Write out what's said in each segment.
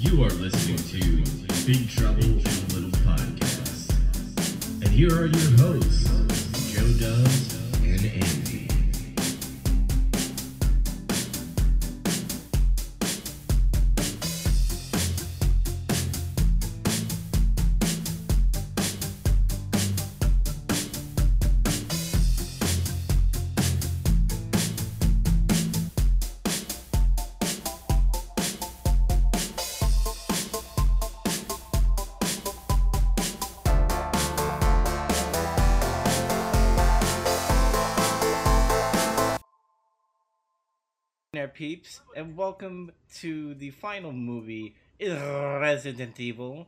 You are listening to Big Trouble in Little Podcasts. And here are your hosts, Joe Dubs and Andy. And welcome to the final movie, Resident Evil.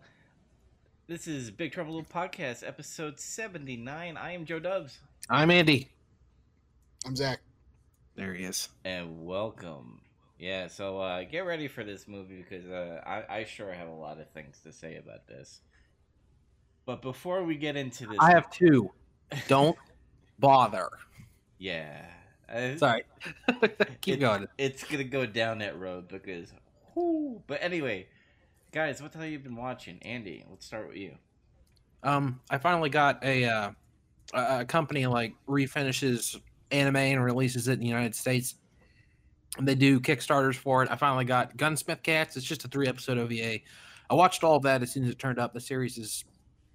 This is Big Trouble Little Podcast, episode 79. I am Joe Dubs, I'm Andy. I'm Zach. There he is. and welcome. Yeah, so uh, get ready for this movie because uh, I, I sure have a lot of things to say about this. But before we get into this, I have two. Don't bother. yeah, uh, Sorry. Keep it- going. It's gonna go down that road because, whoo. But anyway, guys, what the hell you been watching? Andy, let's start with you. Um, I finally got a uh, a a company like refinishes anime and releases it in the United States. And they do Kickstarters for it. I finally got Gunsmith Cats. It's just a three episode OVA. I watched all of that as soon as it turned up. The series is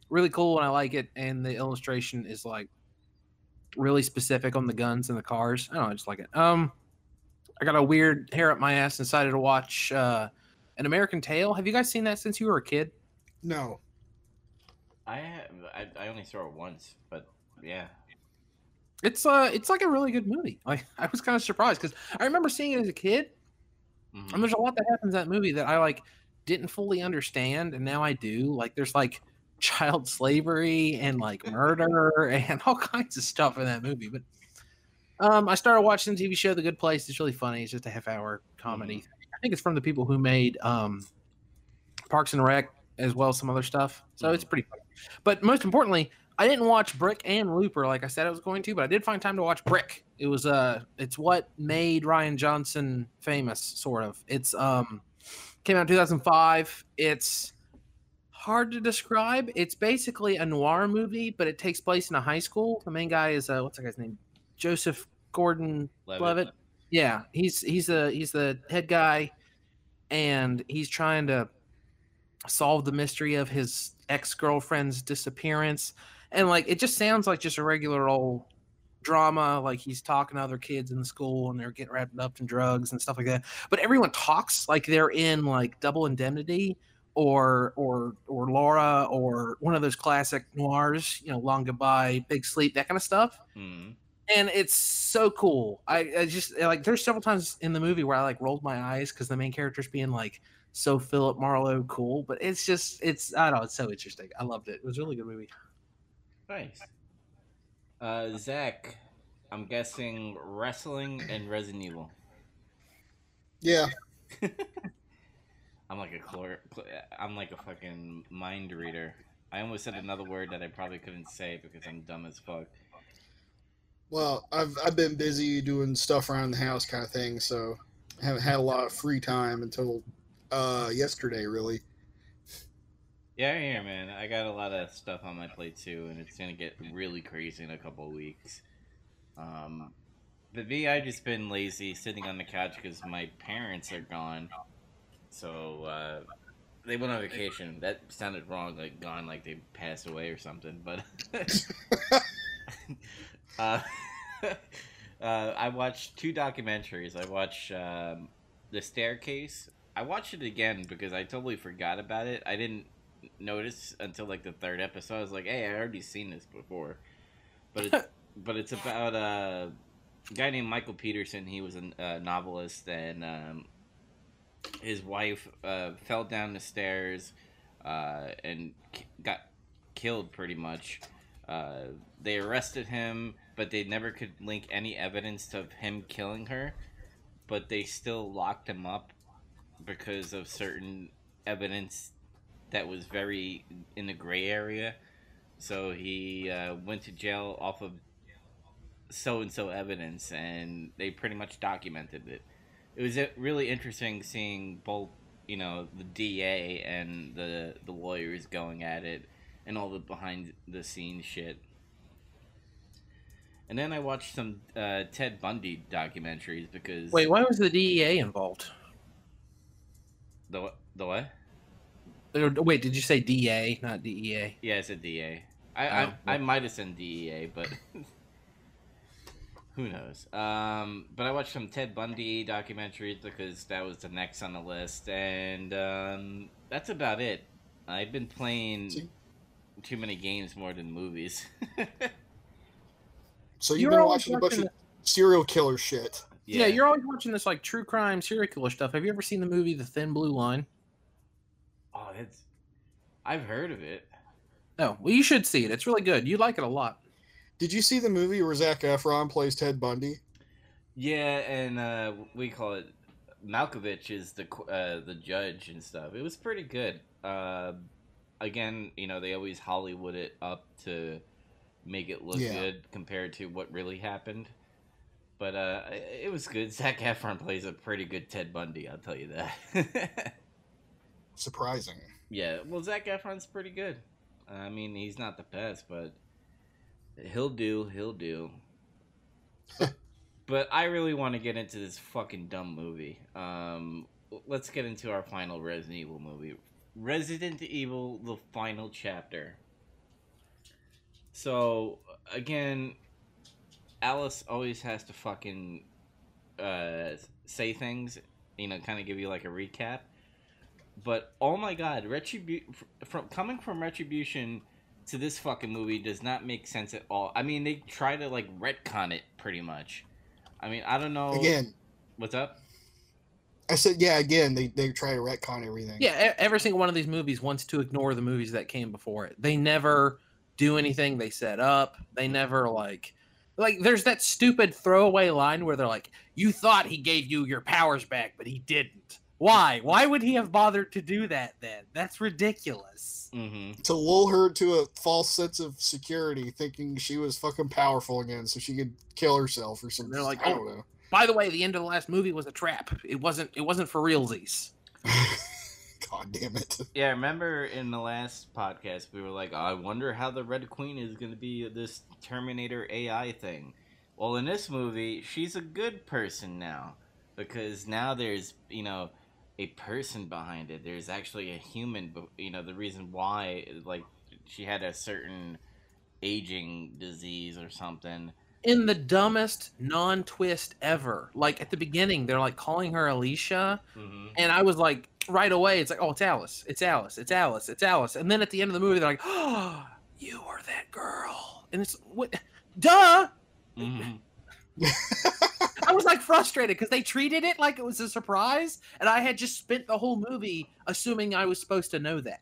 really cool and I like it. And the illustration is like really specific on the guns and the cars. I don't know, I just like it. Um, I got a weird hair up my ass and decided to watch uh, An American Tale. Have you guys seen that since you were a kid? No. I have, I, I only saw it once, but yeah, It's uh, it's like a really good movie. Like I was kind of surprised because I remember seeing it as a kid, Mhm. and there's a lot that happens in that movie that I like didn't fully understand, and now I do. Like there's like child slavery and like murder and all kinds of stuff in that movie. But um, I started watching the TV show The Good Place. It's really funny. It's just a half hour comedy. I think it's from the people who made um, Parks and Rec as well as some other stuff. So it's pretty funny. But most importantly, I didn't watch Brick and Looper like I said I was going to, but I did find time to watch Brick. It was uh it's what made Rian Johnson famous, sort of. It's um came out in 2005. It's hard to describe. It's basically a noir movie, but it takes place in a high school. The main guy is uh what's that guy's name? Joseph Gordon Levitt. Levitt. Yeah, he's he's the he's the head guy, and he's trying to solve the mystery of his ex girlfriend's disappearance, and like it just sounds like just a regular old drama. Like he's talking to other kids in the school, and they're getting wrapped up in drugs and stuff like that. But everyone talks like they're in like Double Indemnity or or or Laura or one of those classic noirs, you know, Long Goodbye, Big Sleep, that kind of stuff Mhm. and it's so cool. I, I just like there's several times in the movie where I like rolled my eyes because the main character's being like so Philip Marlowe cool, but it's just it's I don't know it's so interesting. I loved it. It was a really good movie. Nice. Uh, Zach, I'm guessing wrestling and Resident Evil. Yeah. I'm like a chlor- cl- I'm like a fucking mind reader. I almost said another word that I probably couldn't say because I'm dumb as fuck. Well, I've I've been busy doing stuff around the house, kind of thing, so I haven't had a lot of free time until uh, yesterday, really. Yeah, yeah, man. I got a lot of stuff on my plate too, and it's gonna get really crazy in a couple of weeks. Um, but me, I just been lazy, sitting on the couch because my parents are gone. So uh, they went on vacation. That sounded wrong, like gone, like they passed away or something. But uh, uh, I watched two documentaries. I watched um, The Staircase. I watched it again because I totally forgot about it. I didn't notice until like the third episode. I was like, "Hey, I already seen this before," but it's but it's about uh, a guy named Michael Peterson. He was a uh, novelist, and um, his wife uh, fell down the stairs uh, and k- got killed pretty much. Uh, they arrested him, but they never could link any evidence of him killing her. But they still locked him up because of certain evidence that was very in the gray area. So he uh, went to jail off of so and so evidence, and they pretty much documented it. It was uh, really interesting seeing both you know the DA and the the lawyers going at it and all the behind the scenes shit. And then I watched some uh, Ted Bundy documentaries because Wait, why was the DEA involved? the the what? Wait, did you say DA, not DEA? Yeah, I said DA. I Oh, I, I might have said DEA, but who knows? Um, but I watched some Ted Bundy documentaries because that was the next on the list, and um, that's about it. I've been playing See? too many games more than movies. So you've You're been always watching a bunch watching of serial killer shit. Yeah. you're always watching this like true crime serial killer stuff. Have you ever seen the movie The Thin Blue Line? Oh, that's. I've heard of it. No, well, you should see it. It's really good. You like it a lot. Did you see the movie where Zac Efron plays Ted Bundy? Yeah, and uh, we call it Malkovich is the uh, the judge and stuff. It was pretty good. Uh, again, you know, they always Hollywood it up to make it look Yeah. good compared to what really happened. But uh, it it was good. Zac Efron plays a pretty good Ted Bundy. I'll tell you that. Surprising. yeah, well, Zac Efron's pretty good. I mean, he's not the best, but he'll do. He'll do. but I really want to get into this fucking dumb movie. Um, let's get into our final Resident Evil movie, Resident Evil: The Final Chapter. So again, Alice always has to fucking uh, say things, you know, kind of give you like a recap. But oh my god, retribu- from coming from Retribution to this fucking movie does not make sense at all. I mean, they try to like retcon it pretty much. I mean, I don't know. Again, what's up? I said, yeah, again, they, they try to retcon everything. Yeah, every single one of these movies wants to ignore the movies that came before it. They never do anything they set up. They never like like there's that stupid throwaway line where they're like, "You thought he gave you your powers back, but he didn't." Why? Why would he have bothered to do that then? That's ridiculous. Mm-hmm. To lull her to a false sense of security, thinking she was fucking powerful again so she could kill herself or something. They're like, I "Oh." don't know. By the way, the end of the last movie was a trap. It wasn't it wasn't for realsies. God damn it. Yeah, I remember in the last podcast we were like, I wonder how the Red Queen is going to be this Terminator AI thing. Well, in this movie, she's a good person now because now there's you know a person behind it. There's actually a human. You know the reason why like she had a certain aging disease or something. in the dumbest non-twist ever. Like at the beginning, they're like calling her Alicia, Mm-hmm. and I was like, right away, it's like, oh, it's Alice, it's Alice, it's Alice, it's Alice. And then at the end of the movie, they're like, oh, you are that girl, and it's what, duh. Mm-hmm. I was like frustrated because they treated it like it was a surprise, and I had just spent the whole movie assuming I was supposed to know that.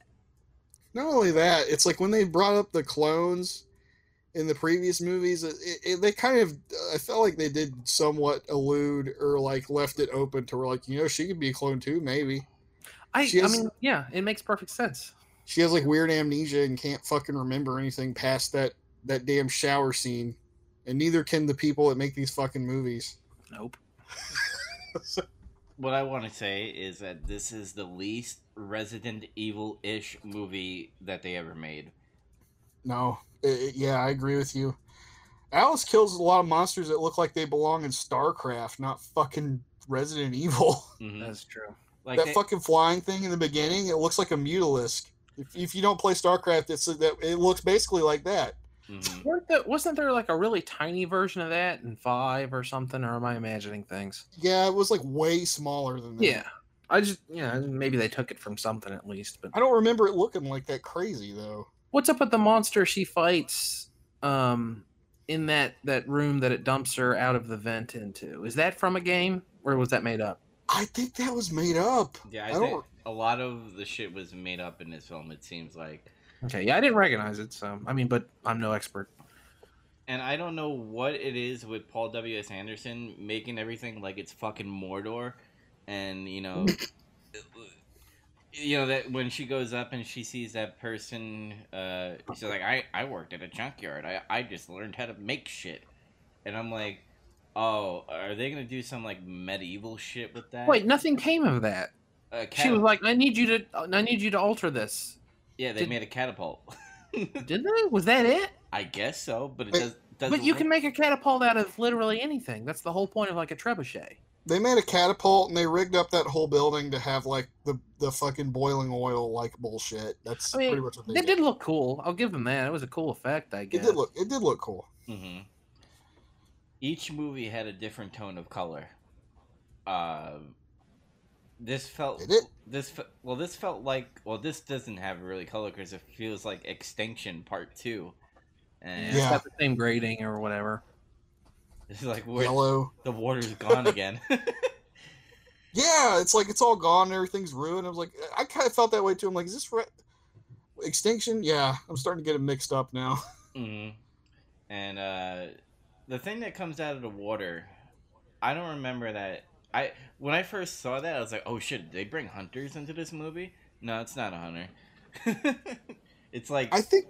Not only that, it's like when they brought up the clones in the previous movies, it, it, they kind of, I felt like they did somewhat allude or like left it open to where like, you know, she could be a clone too, maybe. I, She I mean, yeah, it makes perfect sense. She has like weird amnesia and can't fucking remember anything past that that damn shower scene, and neither can the people that make these fucking movies. Nope. What I want to say is that this is the least Resident Evil ish movie that they ever made. No, i- i- yeah, I agree with you. Alice kills a lot of monsters that look like they belong in StarCraft, not fucking Resident Evil. Mhm. That's true. Like that they- fucking flying thing in the beginning, it looks like a mutalisk. If, if you don't play StarCraft, it's that it looks basically like that. Mhm. Weren't the, wasn't there like a really tiny version of that in five or something? Or am I imagining things? Yeah, it was like way smaller than that. Yeah. I just, yeah, maybe they took it from something at least. But I don't remember it looking like that crazy though. what's up with the monster she fights um, in that, that room that it dumps her out of the vent into? Is that from a game or was that made up? I think that was made up. Yeah, I, I think don't- a lot of the shit was made up in this film. It seems like, Okay, yeah, I didn't recognize it. So, I mean, but I'm no expert. and I don't know what it is with Paul W S Anderson making everything like it's fucking Mordor, and you know, you know that when she goes up and she sees that person, uh, she's like, I I worked at a junkyard. I I just learned how to make shit, and I'm like. Oh, are they gonna do some like medieval shit with that? Wait, nothing came of that. a She was like, "I need you to, I need you to alter this." Yeah, they did- made a catapult. Did they? Was that it? I guess so, but it Wait, does. doesn't But you look- can make a catapult out of literally anything. That's the whole point of like a trebuchet. they made a catapult and they rigged up that whole building to have like the the fucking boiling oil like bullshit. That's I mean, pretty much what they They did. did look cool. I'll give them that. It was a cool effect, I guess It did look it did look cool. hmm Each movie had a different tone of color. Uh, this felt Did it? this fe- well. This felt like well. This doesn't have really color because it feels like Extinction Part Two, and It's Yeah. got the same grading or whatever. it's like where Yellow. the water's gone again. Yeah, it's like it's all gone and everything's ruined. I was like, I kind of felt that way too. I'm like, is this re- extinction? Yeah, I'm starting to get it mixed up now. hmm And uh, the thing that comes out of the water, I don't remember that. I when I first saw that, I was like, "Oh shit! Did they bring hunters into this movie?" No, it's not a hunter. it's like I think,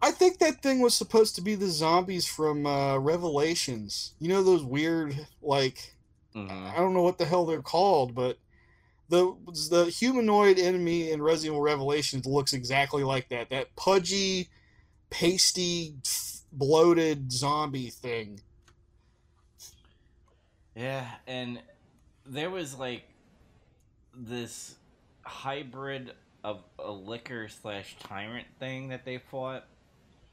I think that thing was supposed to be the zombies from uh, Revelations. You know those weird like Mhm. I don't know what the hell they're called, but the the humanoid enemy in Resident Evil Revelations looks exactly like that. That pudgy, pasty, bloated zombie thing. Yeah, and there was like this hybrid of a licker slash tyrant thing that they fought.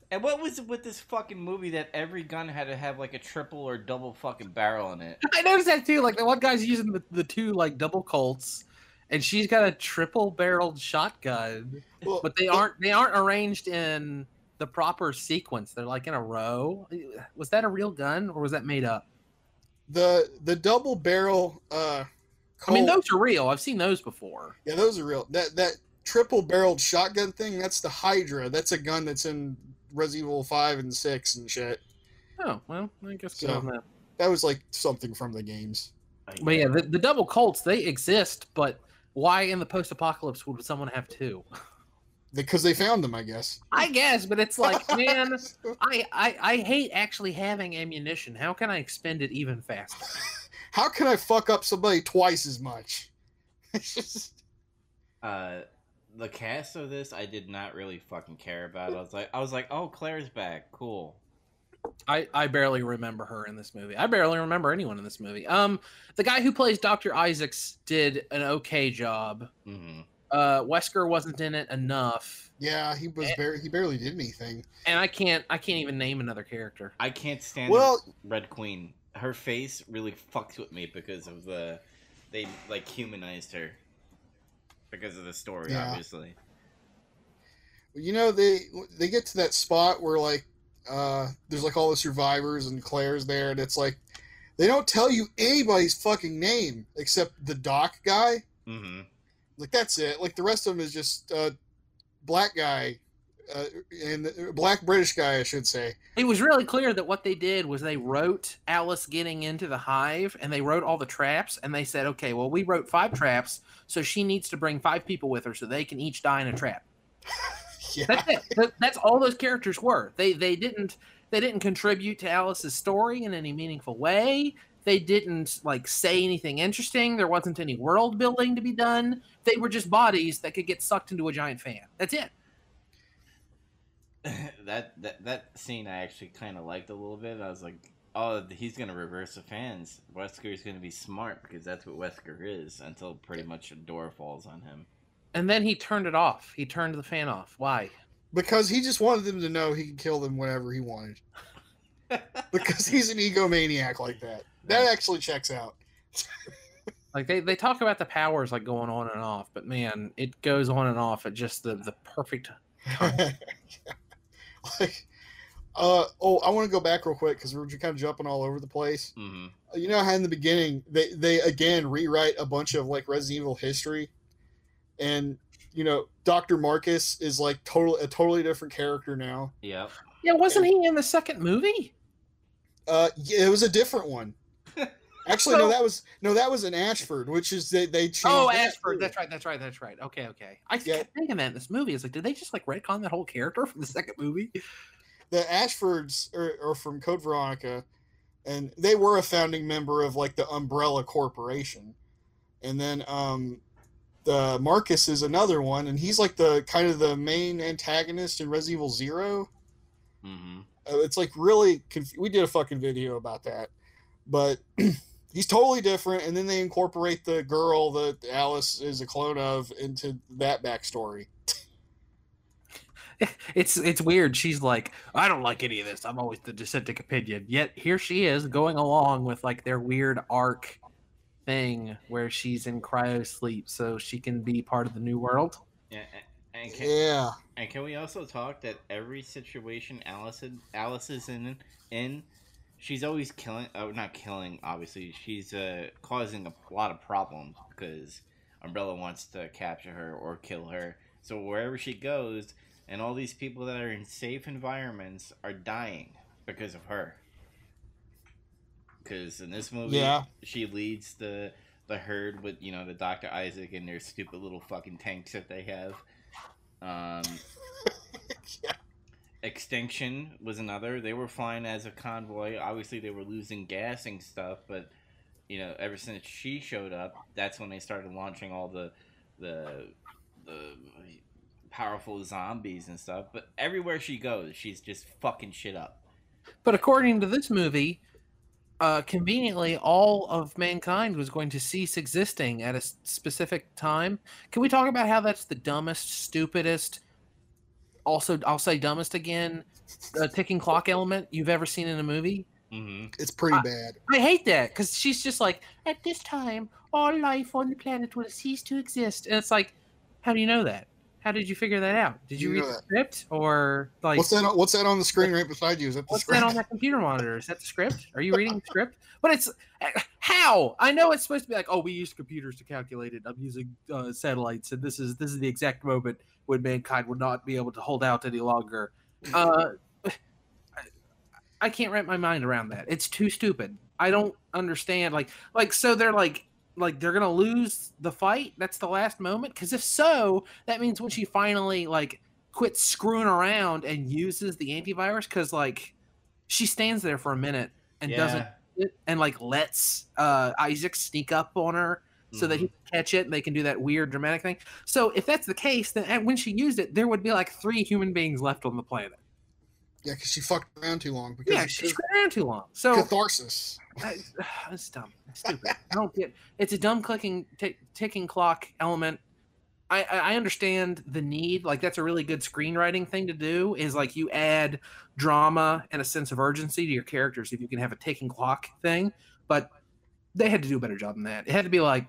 And what was it with this fucking movie that every gun had to have like a triple or double fucking barrel in it? I noticed that too. Like the one guy's using the, the two like double Colts, and she's got a triple barreled shotgun. Well, But they aren't they aren't arranged in the proper sequence. They're like in a row. Was that a real gun or was that made up? The the double barrel. Uh, I mean, those are real. I've seen those before. Yeah, those are real. That that triple barreled shotgun thing, that's the Hydra. That's a gun that's in Resident Evil 5 and 6 and shit. Oh well, I guess good So- on that. That was like something from the games. But yeah, the, the double Colts they exist, but why in the post-apocalypse would someone have two? Because they found them, I guess. I guess, but it's like, man, I, I I hate actually having ammunition. How can I expend it even faster? How can I fuck up somebody twice as much? It's just Uh, the cast of this, I did not really fucking care about. I was like, I was like, oh, Claire's back, cool. I, I barely remember her in this movie. I barely remember anyone in this movie. Um, the guy who plays Doctor Isaacs did an okay job. hmm Uh, Wesker wasn't in it enough, yeah, he was Eh. barely he barely did anything. and I can't I can't even name another character. I can't stand Well, Red Queen. Her face really fucks with me because of the they like humanized her because of the story, Yeah. obviously. you know they they get to that spot where like uh there's like all the survivors and Claire's there and it's like they don't tell you anybody's fucking name except the doc guy. hmm Like that's it. Like the rest of them is just uh black guy uh, and uh, black British guy, I should say. It was really clear that what they did was they wrote Alice getting into the hive, and they wrote all the traps, and they said, okay, well we wrote five traps, so she needs to bring five people with her, so they can each die in a trap. Yeah. That's it. That's all those characters were. They they didn't they didn't contribute to Alice's story in any meaningful way. They didn't like say anything interesting. There wasn't any world building to be done. They were just bodies that could get sucked into a giant fan. That's it. that that that scene I actually kind of liked a little bit. I was like, oh, he's gonna reverse the fans. Wesker's gonna be smart because that's what Wesker is. Until pretty much a door falls on him. And then he turned it off. He turned the fan off. Why? Because he just wanted them to know he could kill them whenever he wanted. Because he's an egomaniac like that. That actually checks out. Like they, they talk about the powers like going on and off, but man, it goes on and off at just the, the perfect like, uh, oh, I want to go back real quick because we're just kind of jumping all over the place. hmm You know how in the beginning they they again rewrite a bunch of like Resident Evil history, and you know Doctor Marcus is like total a totally different character now. Yeah. Yeah, wasn't he in the second movie? Uh, yeah, it was a different one. Actually, no, that was no, that was an Ashford, which is they they changed. Oh, Ashford. That's right. That's right. That's right. Okay. Okay. I Yeah. kept thinking that in this movie. It's like, did they just like retcon that whole character from the second movie? the Ashfords are, are from Code Veronica, and they were a founding member of like the Umbrella Corporation, and then um, the Marcus is another one, and he's like the kind of the main antagonist in Resident Evil Zero. hmm Uh, it's like really conf- we did a fucking video about that but he's totally different and then they incorporate the girl that alice is a clone of into that backstory it's it's weird. She's like, I don't like any of this. I'm always the dissenting opinion. Yet here she is going along with like their weird arc thing where she's in cryo sleep so she can be part of the new world. Yeah, and can, yeah and can we also talk that every situation Alice Alice is in in she's always killing oh not killing obviously she's uh causing a lot of problems because Umbrella wants to capture her or kill her so wherever she goes and all these people that are in safe environments are dying because of her because in this movie Yeah. she leads the the herd with you know the Dr. Isaac and their stupid little fucking tanks that they have um Yeah. Extinction was another. They were flying as a convoy. Obviously, they were losing gas and stuff, but you know, ever since she showed up, that's when they started launching all the the the powerful zombies and stuff. But everywhere she goes, she's just fucking shit up. But according to this movie, uh, conveniently, all of mankind was going to cease existing at a specific time. Can we talk about how that's the dumbest, stupidest, also, I'll say dumbest again, uh, ticking clock element you've ever seen in a movie? hmm it's pretty I- bad I hate that because she's just like, at this time, all life on the planet will cease to exist. And it's like, how do you know that? How did you figure that out? Did you, You read the script or like what's that on- what's that on the screen right beside you is that the What's script that on that computer monitor? Is that the script? Are you reading the script? But it's how I know it's supposed to be like, oh, we use computers to calculate it. I'm using uh, satellites, and this is this is the exact moment when mankind would not be able to hold out any longer. Uh, I- can't wrap my mind around that. It's too stupid. I don't understand. Like, like so they're like, like they're gonna lose the fight. That's the last moment. Because if so, that means when she finally like quits screwing around and uses the antivirus, because like she stands there for a minute and doesn't and like lets uh Isaac sneak up on her so that he mm-hmm. can catch it and they can do that weird dramatic thing. So if that's the case, then when she used it, there would be like three human beings left on the planet. yeah because she fucked around too long because Yeah, she's around too long. So catharsis I, it's dumb. It's stupid. I don't get. It's a dumb clicking tick ticking clock element. I, I I understand the need. Like that's a really good screenwriting thing to do. Is like you add drama and a sense of urgency to your characters if you can have a ticking clock thing. But they had to do a better job than that. It had to be like,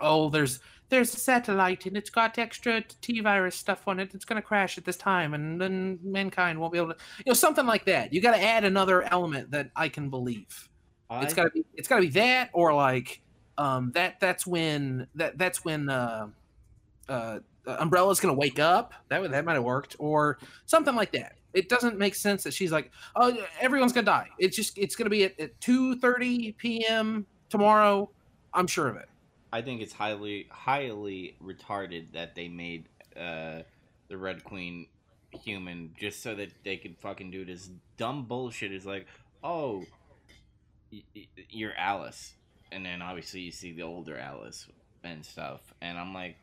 oh, there's there's a satellite and it's got extra T virus stuff on it. It's gonna crash at this time, and then mankind won't be able to. You know, something like that. You got to add another element that I can believe. It's I- gotta be it's gotta be that or like um that that's when that that's when uh uh Umbrella's gonna wake up. That would that might have worked or something like that. It doesn't make sense that she's like, oh, everyone's gonna die. It's just it's gonna be at, at two thirty p.m. tomorrow. I'm sure of it. I think it's highly highly retarded that they made uh, the Red Queen human just so that they could fucking do this dumb bullshit. Is like, oh, y- y- you're Alice, and then obviously you see the older Alice and stuff, and I'm like,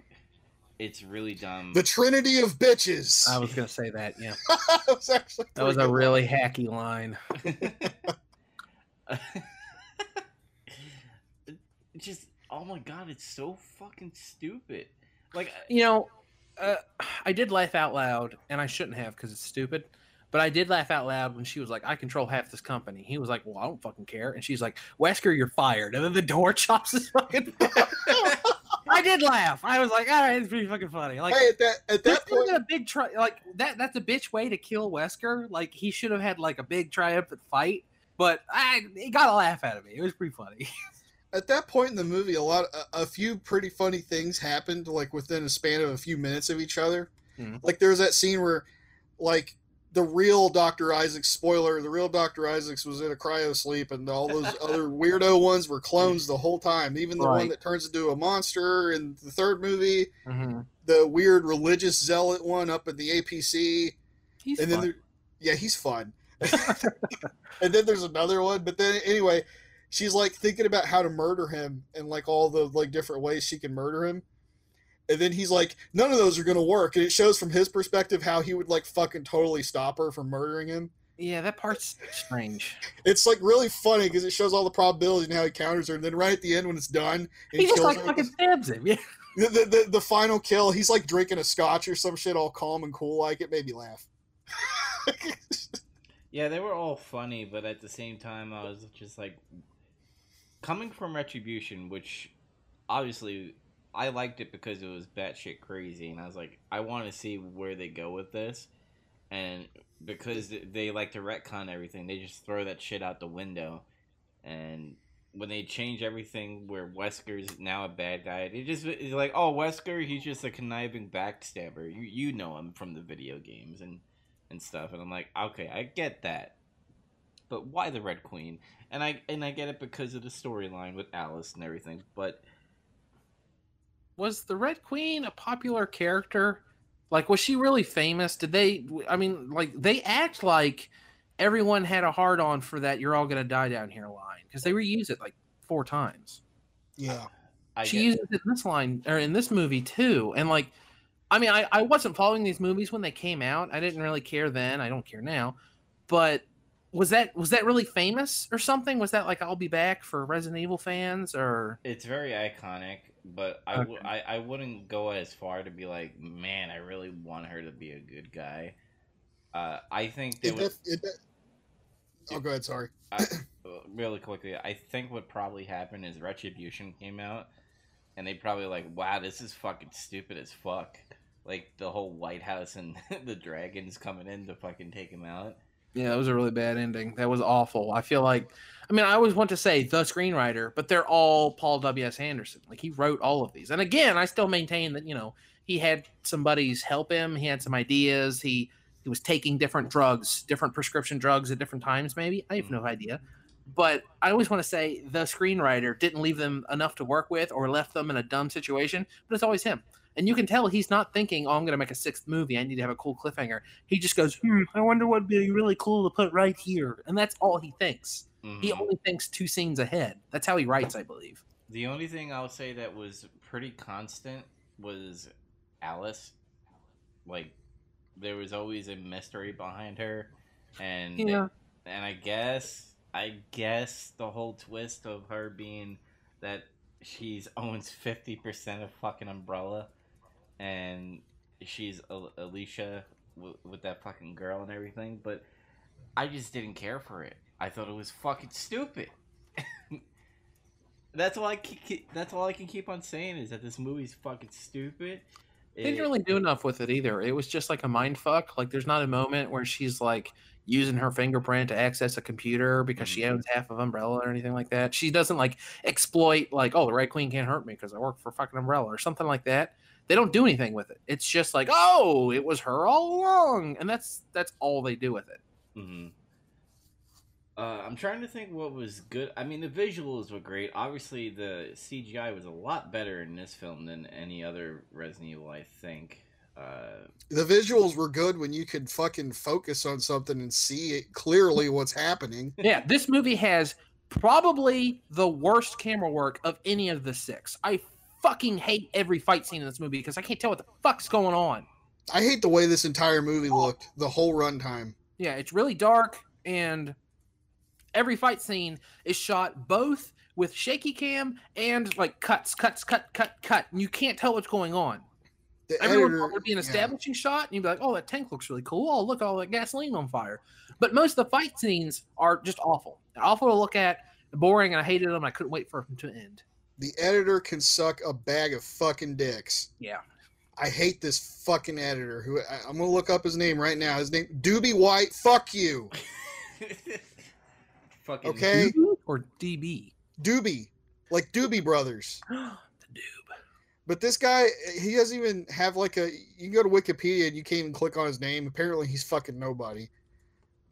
it's really dumb. the trinity of bitches I was gonna say that. Yeah, that was actually that was a good. really hacky line. just oh my god, it's so fucking stupid. Like, you know, uh, I did laugh out loud, and I shouldn't have because it's stupid. But I did laugh out loud when she was like, "I control half this company." He was like, "Well, I don't fucking care," and she's like, "Wesker, you're fired." And then the door chops his fucking. I did laugh. I was like, "All right, it's pretty fucking funny." Like, hey at that at there's that point a big tri- like that. That's a bitch way to kill Wesker. Like, he should have had like a big triumphant fight. But I, he got a laugh out of me. It was pretty funny. at that point in the movie, a lot, a, a few pretty funny things happened, like within a span of a few minutes of each other. Mhm. Like there was that scene where, like, the real Doctor Isaacs spoiler, the real Doctor Isaacs was in a cryo sleep, and all those other weirdo ones were clones the whole time. Even the one that turns into a monster in the third movie, Mm-hmm. the weird religious zealot one up at the APC, He's and then fun. there, yeah, he's fun. and then there's another one, but then anyway, she's like thinking about how to murder him and like all the like different ways she can murder him. And then he's like, none of those are gonna work. And it shows from his perspective how he would like fucking totally stop her from murdering him. Yeah, that part's strange. It's like really funny because it shows all the probabilities and how he counters her. And then right at the end when it's done, He he just like her, fucking stabs him. Yeah. the, the, the, the final kill, he's like drinking a scotch or some shit, all calm and cool. Like it made me laugh. Yeah, they were all funny, but at the same time, I was just like, coming from Retribution, which obviously I liked it because it was batshit crazy, and I was like, I want to see where they go with this, and because they like to retcon everything, they just throw that shit out the window, and when they change everything where Wesker's now a bad guy, it just is like, oh, Wesker, he's just a conniving backstabber. You you know him from the video games and and stuff, and I'm like, okay, I get that, but why the Red Queen? And I and I get it because of the storyline with Alice and everything, but Was the Red Queen a popular character? Like, was she really famous? Did they? I mean, like, they act like everyone had a hard on for that. You're all gonna die down here line because they reuse it like four times. Yeah. I she get uses it in this line or in this movie too. And like, I mean, I, I wasn't following these movies when they came out. I didn't really care then. I don't care now. But was that was that really famous or something? Was that like I'll be back for Resident Evil fans or It's very iconic, but I, w- I, I wouldn't go as far to be like, man, I really want her to be a good guy. Uh, I think they It, would. def- it, de- oh, go ahead. Sorry. I, uh, really quickly, I think what probably happened is Retribution came out, and they probably like, wow, this is fucking stupid as fuck. Like the whole White House and the dragons coming in to fucking take him out. Yeah, that was a really bad ending. That was awful. I feel like, I mean, I always want to say the screenwriter, but they're all Paul W.S. Anderson. Like, he wrote all of these. And again, I still maintain that, you know, he had some buddies help him. He had some ideas. He, he was taking different drugs, different prescription drugs at different times, maybe. I have mm-hmm. no idea. But I always want to say the screenwriter didn't leave them enough to work with or left them in a dumb situation, but it's always him. And you can tell he's not thinking, oh, I'm going to make a sixth movie. I need to have a cool cliffhanger. He just goes, hmm, I wonder what would be really cool to put right here. And that's all he thinks. He Mhm. only thinks two scenes ahead. That's how he writes, I believe. The only thing I'll say that was pretty constant was Alice. Like there was always a mystery behind her, and Yeah. and I guess I guess the whole twist of her being that she's owns fifty percent of fucking Umbrella, and she's Alicia with that fucking girl and everything, but I just didn't care for it. I thought it was fucking stupid. that's all I can keep, that's all I can keep on saying is that this movie's fucking stupid. They didn't really do enough with it either. It was just like a mind fuck. Like there's not a moment where she's like using her fingerprint to access a computer because she Mhm. owns half of Umbrella or anything like that. She doesn't like exploit like, oh, the Red Queen can't hurt me because I work for fucking Umbrella or something like that. They don't do anything with it. It's just like, oh, it was her all along, and that's that's all they do with it. Mhm. Uh, I'm trying to think what was good. I mean, the visuals were great. Obviously, the CGI was a lot better in this film than any other Resident Evil. I think. Uh, The visuals were good when you could fucking focus on something and see it clearly what's happening. yeah, this movie has probably the worst camera work of any of the six. I fucking hate every fight scene in this movie because I can't tell what the fuck's going on. I hate the way this entire movie looked, the whole runtime. Yeah, it's really dark and every fight scene is shot both with shaky cam and like cuts, cuts, cut, cut, cut. And you can't tell what's going on. The Everyone editor, would be an yeah. establishing shot, and you'd be like, "Oh, that tank looks really cool. Oh, look, all that gasoline on fire." But most of the fight scenes are just awful, They're awful to look at, boring, and I hated them. I couldn't wait for them to end. The editor can suck a bag of fucking dicks. Yeah. I hate this fucking editor. Who I, I'm gonna look up his name right now. His name Doobie White. Fuck you, fucking Okay. DB or DB. Doobie, like Doobie Brothers. the doob. But this guy, he doesn't even have like a. You can go to Wikipedia and you can't even click on his name. Apparently, he's fucking nobody.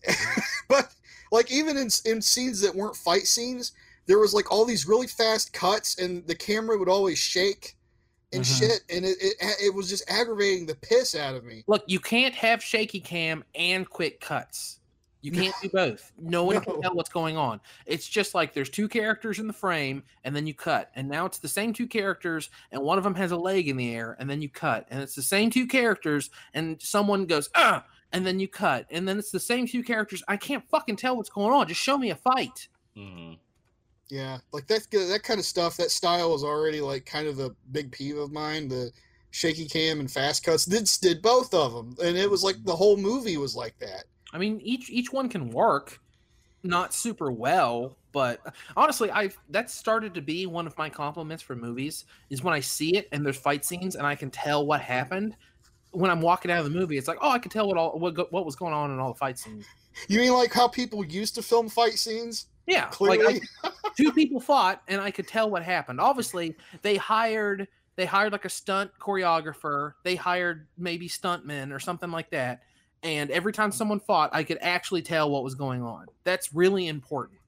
but like even in in scenes that weren't fight scenes, there was like all these really fast cuts, and the camera would always shake and Mhm. shit, and it, it it was just aggravating the piss out of me. Look, you can't have shaky cam and quick cuts. You can't do both. No one No. can tell what's going on. It's just like there's two characters in the frame, and then you cut, and now it's the same two characters, and one of them has a leg in the air, and then you cut, and it's the same two characters, and someone goes ah, and then you cut, and then it's the same two characters. I can't fucking tell what's going on. Just show me a fight. hmm Yeah, like that that kind of stuff. That style is already like kind of a big peeve of mine. The shaky cam and fast cuts did did both of them, and it was like the whole movie was like that. I mean, each each one can work, not super well, but honestly, I've that started to be one of my compliments for movies is when I see it and there's fight scenes and I can tell what happened. When I'm walking out of the movie, it's like, oh, I can tell what all what, what was going on in all the fight scenes. You mean like how people used to film fight scenes? Yeah, Clearly, like I, two people fought and I could tell what happened. Obviously, they hired they hired like a stunt choreographer. They hired maybe stuntmen or something like that. And every time someone fought, I could actually tell what was going on. That's really important.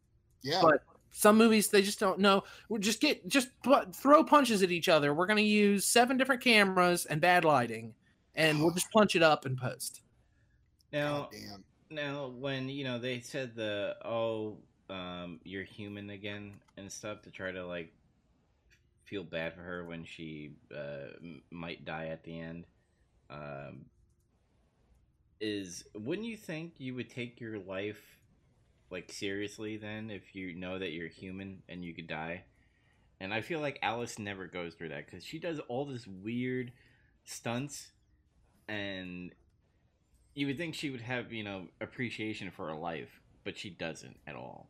yeah. But some movies they just don't know. We just get just throw punches at each other. We're going to use seven different cameras and bad lighting, and we'll just punch it up and post. Now, damn. now, when you know they said the oh, um, you're human again and stuff to try to like feel bad for her when she uh, might die at the end. Um, is wouldn't you think you would take your life like seriously then if you know that you're human and you could die? And I feel like Alice never goes through that because she does all this weird stunts, and you would think she would have you know appreciation for her life, but she doesn't at all.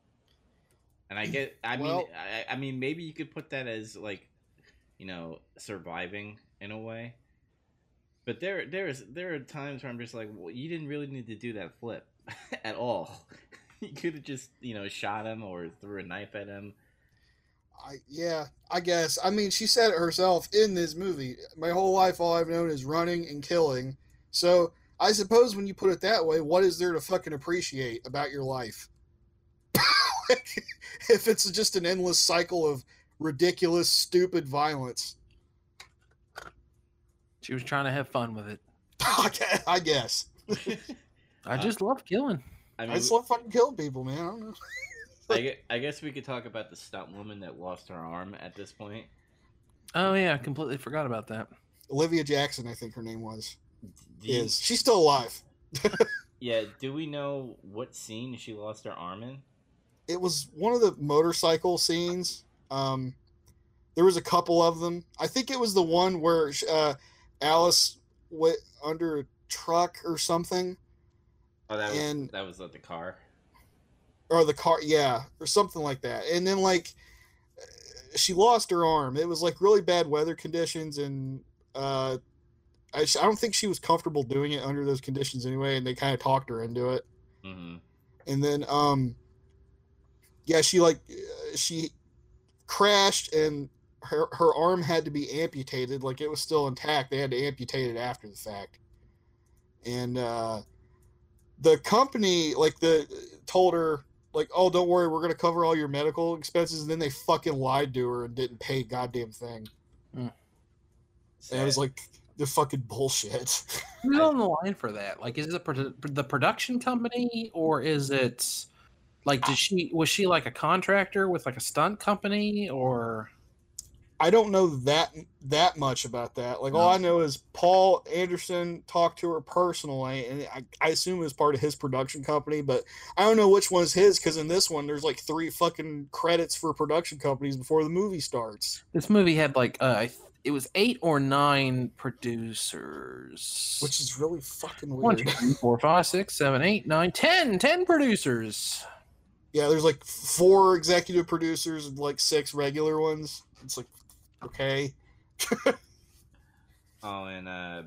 And I get, I mean, I, I mean, maybe you could put that as like, you know, surviving in a way. But there, there's there are times where I'm just like, well, you didn't really need to do that flip at all. you could have just you know shot him or threw a knife at him. I yeah, I guess. I mean, she said it herself in this movie. My whole life, all I've known is running and killing. So I suppose when you put it that way, what is there to fucking appreciate about your life? if it's just an endless cycle of ridiculous, stupid violence, She was trying to have fun with it. I guess. I Uh, just love killing. I I mean, just love fucking killing people, man. I don't know. I, guess we could talk about the stunt woman that lost her arm at this point. Oh yeah, I completely forgot about that. Olivia Jackson, I think her name was. Do you- Is she's still alive? yeah. Do we know what scene she lost her arm in? It was one of the motorcycle scenes. Um, there was a couple of them. I think it was the one where uh, Alice went under a truck or something, Oh, that was And- that was at the car. or the car, yeah, or something like that. And then like she lost her arm. It was like really bad weather conditions, and uh, I, I don't think she was comfortable doing it under those conditions anyway. And they kind of talked her into it. hmm and then um yeah she like uh, she crashed and her her arm had to be amputated like it was still intact. They had to amputate it after the fact. And uh the company like the told her like oh don't worry we're going to cover all your medical expenses and then they fucking lied to her and didn't pay a goddamn thing. And it was like the fucking bullshit. Who's on the line for that? Like, is it produ- the production company or is it like did she was she like a contractor with like a stunt company or I don't know that that much about that. Like all I know is Paul Anderson talked to her personally, and I, I assume it was part of his production company, but I don't know which one's his because in this one there's like three fucking credits for production companies before the movie starts, this movie had like uh I it was eight or nine producers. which is really fucking one, weird. two, three, four, five, six, seven, eight, nine, ten. Ten producers. Yeah, there's like four executive producers and like six regular ones. It's like okay, Oh, and uh,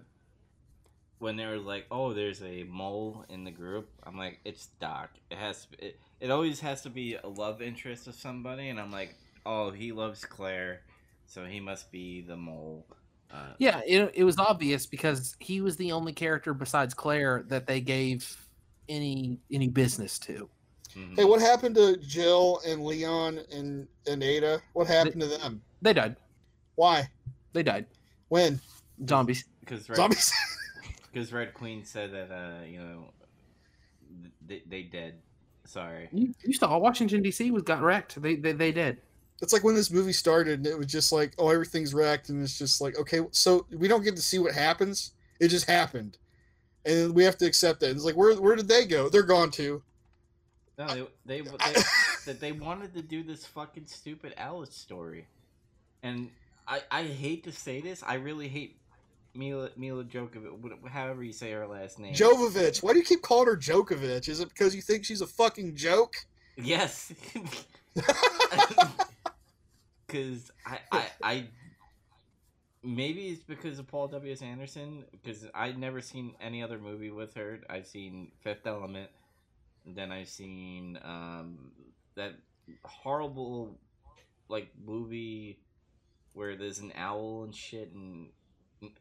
when they were like, "Oh, there's a mole in the group," I'm like, "It's Doc. It has. To, it, it always has to be a love interest of somebody." And I'm like, "Oh, he loves Claire, so he must be the mole." Uh, Yeah, it, it was obvious because he was the only character besides Claire that they gave any any business to. Mhm. hey, what happened to Jill and Leon and and Ada? What happened to them? They died. Why? They died. When? Zombies. Because Red, Zombies. because Red Queen said that uh, you know they, they did. Sorry. You, you saw Washington D.C. was got wrecked. They they, they did. It's like when this movie started and it was just like, oh, everything's wrecked, and it's just like, okay, so we don't get to see what happens. It just happened, and we have to accept it. It's like, where where did they go? They're gone too. No, they they they, that they wanted to do this fucking stupid Alice story, and I I hate to say this, I really hate Mila Mila Djokovic, however you say her last name. Jovovich. Why do you keep calling her Djokovic? Is it because you think she's a fucking joke? Yes. Because I, I I maybe it's because of Paul W S Anderson because I'd never seen any other movie with her. I've seen Fifth Element, then I've seen um, that horrible like movie where there's an owl and shit and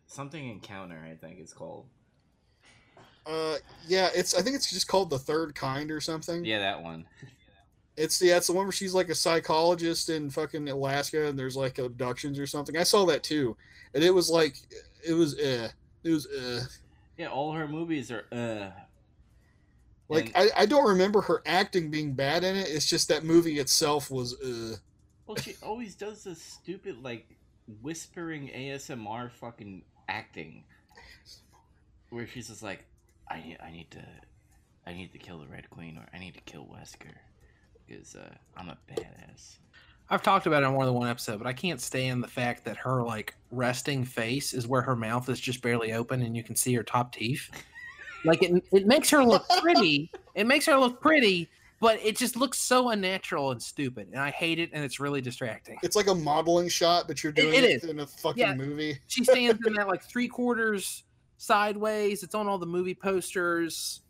something encounter I think it's called. Uh, yeah, it's. I think it's just called the third kind or something. Yeah, that one. It's yeah, it's the one where she's like a psychologist in fucking Alaska, and there's like abductions or something. I saw that too, and it was like, it was uh, it was uh. Yeah, all her movies are uh. Like And- I, I don't remember her acting being bad in it. It's just that movie itself was uh. Well, she always does this stupid like whispering ASMR fucking acting, where she's just like, "I need, I need to, I need to kill the Red Queen, or I need to kill Wesker, because uh, I'm a badass." I've talked about it on more than one episode, but I can't stand the fact that her like resting face is where her mouth is just barely open and you can see her top teeth. Like it, it makes her look pretty. It makes her look pretty, but it just looks so unnatural and stupid, and I hate it, and it's really distracting. It's like a modeling shot, but you're doing it it, is. in a fucking Yeah. movie. She stands in that like three quarters sideways. It's on all the movie posters.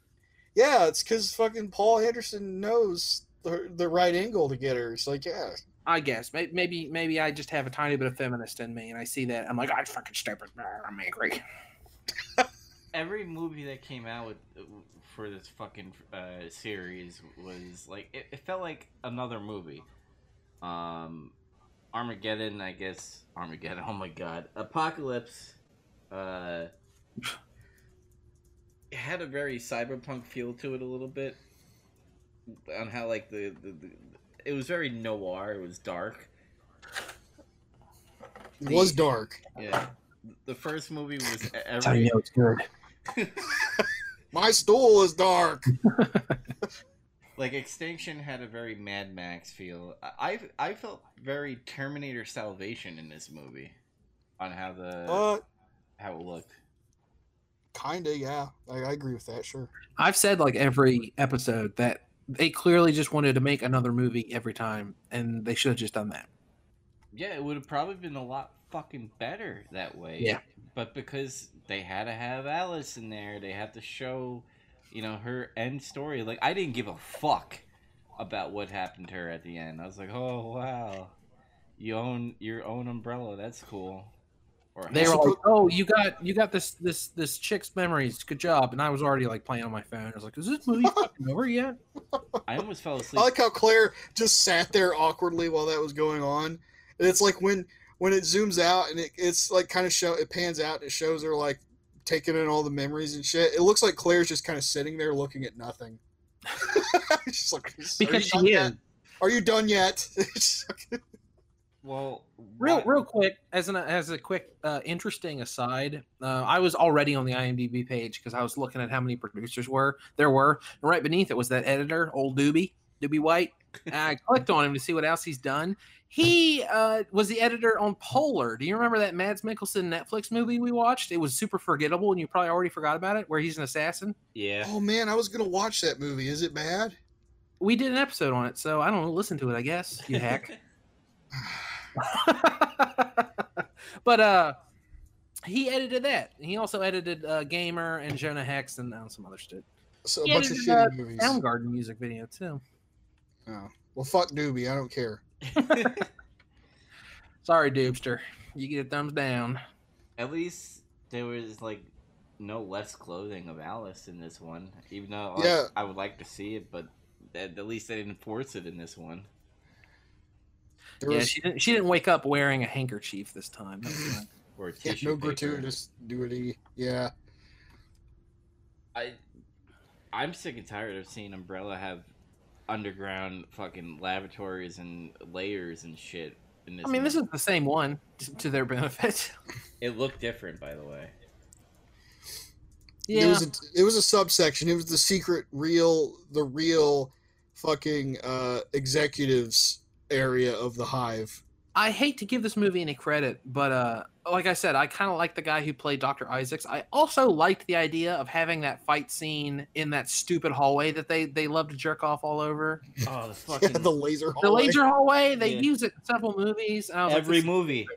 Yeah, it's because fucking Paul Anderson knows the, the right angle to get her. It's like, yeah, I guess maybe maybe I just have a tiny bit of feminist in me, and I see that I'm like, I fucking stupid. I'm angry. Every movie that came out with for this fucking uh, series was like it, it felt like another movie. Um, Armageddon, I guess. Armageddon. Oh my god, Apocalypse. Uh, it had a very cyberpunk feel to it a little bit. On how like the, the, the it was very noir. It was dark. it was dark. Yeah, the first movie was That's how you know it's good. My stool is dark. like Extinction had a very Mad Max feel. I I felt very Terminator Salvation in this movie, on how the Uh, how it looked. kinda, yeah. I, I agree with that. Sure. I've said like every episode that they clearly just wanted to make another movie every time, and they should have just done that. Yeah, it would have probably been a lot fucking better that way. Yeah. But because they had to have Alice in there, they had to show, you know, her end story. Like I didn't give a fuck about what happened to her at the end. I was like, oh wow, you own your own umbrella. That's cool. Or They were like, "Oh, you got you got this this this chick's memories. Good job." And I was already like playing on my phone. I was like, "Is this movie fucking over yet?" I almost fell asleep. I like how Claire just sat there awkwardly while that was going on. And it's like when when it zooms out and it, it's like kind of show it pans out and it shows her like taking in all the memories and shit. It looks like Claire's just kind of sitting there looking at nothing. She's like, "Are you Because she done is. yet? Are you done yet? Well, Real, real quick, as an as a quick uh, interesting aside, uh, I was already on the IMDb page because I was looking at how many producers were there were, and right beneath it was that editor, old Doobie, Doobie White. And I clicked on him to see what else he's done. He uh, was the editor on Polar. Do you remember that Mads Mikkelsen Netflix movie we watched? It was super forgettable, and you probably already forgot about it, where he's an assassin. yeah. oh man, I was gonna watch that movie. Is it bad? We did an episode on it, so I don't know. Listen to it, I guess. You hack. but uh he edited that. He also edited uh, Gamer and Jonah Hex and uh, some other shit. So a He bunch of edited, shitty uh, movies. Soundgarden music video too. Oh. Well, fuck Doobie. I don't care. Sorry, Doobster. You get a thumbs down. At least there was like no less clothing of Alice in this one, even though like, Yeah. I would like to see it, but at, at least they didn't force it in this one. There yeah, was she didn't. She didn't wake up wearing a handkerchief this time. That was nice. Or yeah, no paper. gratuitous nudity. Yeah. I I'm sick and tired of seeing Umbrella have underground fucking laboratories and layers and shit. In this I mean, this is the same one t- to their benefit. It looked different, by the way. It was a, it was a subsection. It was the secret, real, the real, fucking uh, executives area of the hive. I hate to give this movie any credit, but uh, like I said, I kind of like the guy who played Dr. Isaacs. I also liked the idea of having that fight scene in that stupid hallway that they they love to jerk off all over. Oh, the Yeah, fucking the laser. The hallway. laser hallway, they Yeah. use it in several movies, and I was like, every this- movie.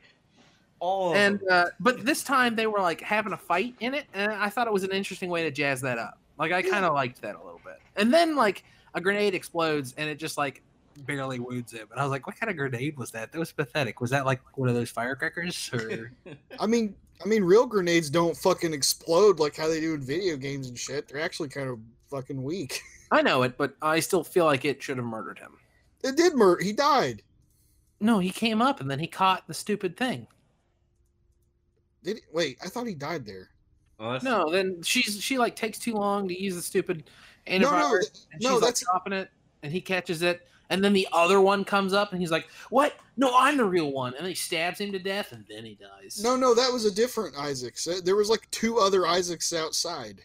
All of And them. uh, but this time they were like having a fight in it, and I thought it was an interesting way to jazz that up. Like I kind of liked that a little bit. And then like a grenade explodes, and it just like barely wounds him. And I was like, what kind of grenade was that? That was pathetic. Was that like one of those firecrackers or? I mean, I mean, real grenades don't fucking explode like how they do in video games and shit. They're actually kind of fucking weak. I know it, but I still feel like it should have murdered him. It did murder. He died. No, he came up and then he caught the stupid thing. Did he? wait? I thought he died there. Well, No, then she's she like takes too long to use the stupid No, no, th- and no, she's like that's- dropping it, and he catches it, and then the other one comes up, and he's like, "What? No, I'm the real one," and then he stabs him to death, and then he dies. No, no, that was a different Isaacs. Uh, There was like two other Isaacs outside.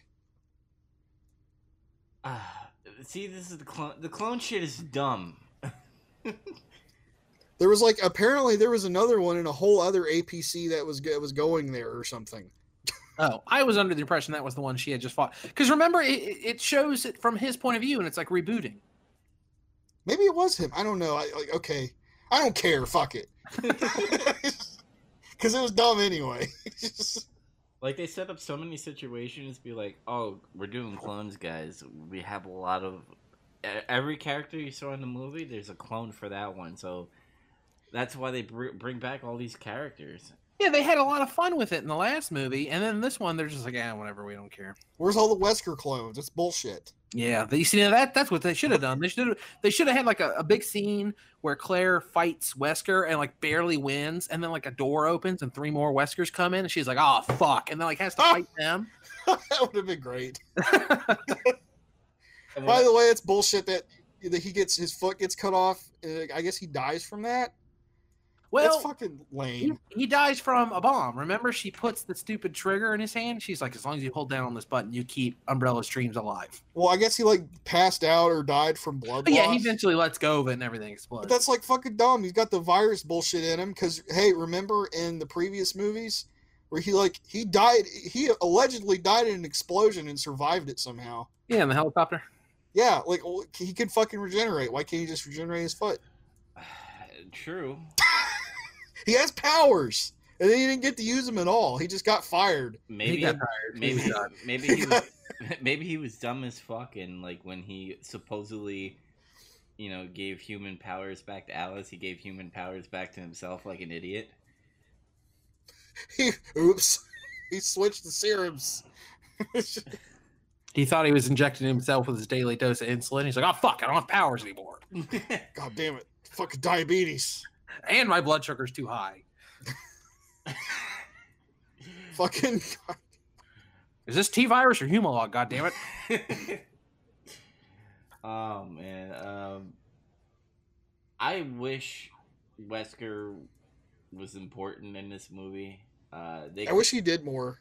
Ah, see, this is the clone. The clone shit is dumb. There was like apparently there was another one in a whole other APC that was that was going there or something. Oh, I was under the impression that was the one she had just fought. Because remember, it, it shows it from his point of view, and it's like rebooting. Maybe it was him. I don't know. I like okay. I don't care. Fuck it. Because it was dumb anyway. Like they set up so many situations, be like, "Oh, we're doing clones, guys. We have a lot of every character you saw in the movie. There's a clone for that one, so that's why they br- bring back all these characters." Yeah, they had a lot of fun with it in the last movie, and then this one, they're just like, "Ah, whatever, we don't care." Where's all the Wesker clones? It's bullshit. Yeah, they, you see that that's what they should have done. They should have they should have had like a, a big scene where Claire fights Wesker and like barely wins, and then like a door opens and three more Weskers come in, and she's like, "Oh fuck!" and then like has to Ah! fight them. that would have been great. By the way, it's bullshit that, that he gets his foot gets cut off. I guess he dies from that. That's Well, fucking he, lame. he dies from a bomb. Remember, she puts the stupid trigger in his hand. She's like, "As long as you hold down on this button, you keep Umbrella's dreams alive." Well, I guess he like passed out or died from blood But yeah, he eventually lets go of it, and everything explodes. But that's like fucking dumb. He's got the virus bullshit in him. Because hey, remember in the previous movies where he like he died, he allegedly died in an explosion and survived it somehow. yeah, in the helicopter. Yeah, like he can fucking regenerate. Why can't he just regenerate his foot? True. He has powers, and then he didn't get to use them at all. He just got fired. Maybe he got tired. maybe He maybe he was maybe he was dumb as fuck and like when he supposedly you know gave human powers back to Alice, he gave human powers back to himself like an idiot. He, oops, he switched the serums. He thought he was injecting himself with his daily dose of insulin. He's like, "Oh fuck, I don't have powers anymore, God damn it, fucking diabetes. And my blood sugar's too high." Fucking Is this T virus or Humalog? God damn it! oh man, um, I wish Wesker was important in this movie. Uh, they I wish he did more.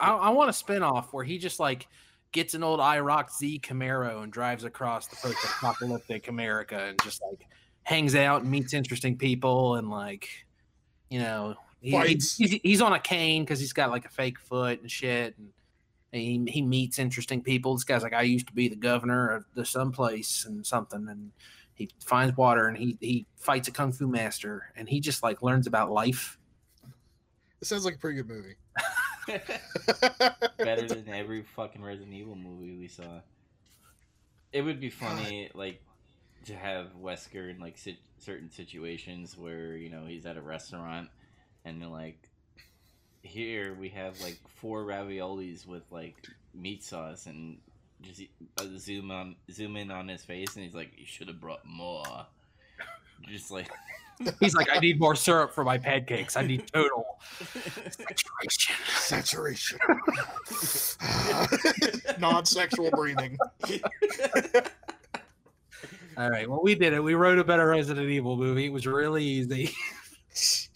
I, I want a spinoff where he just like gets an old IROC Z Camaro and drives across the post-apocalyptic America and just like hangs out and meets interesting people and like, you know, he, he- he's, he's on a cane because he's got like a fake foot and shit and. and He, he meets interesting people. This guy's like, I used to be the governor of the someplace and something, and he finds water and he he fights a kung fu master and he just like learns about life. It sounds like a pretty good movie. better than every fucking Resident Evil movie we saw. It would be funny, like, to have Wesker in like sit- certain situations where you know he's at a restaurant and they're like, "Here we have like four raviolis with like meat sauce," and just uh, zoom on zoom in on his face, and he's like, "You should have brought more." Just like He's like, I need more syrup for my pancakes. I need total saturation. Saturation. Non-sexual breathing. All right, well, we did it. We wrote a better Resident Evil movie. It was really easy.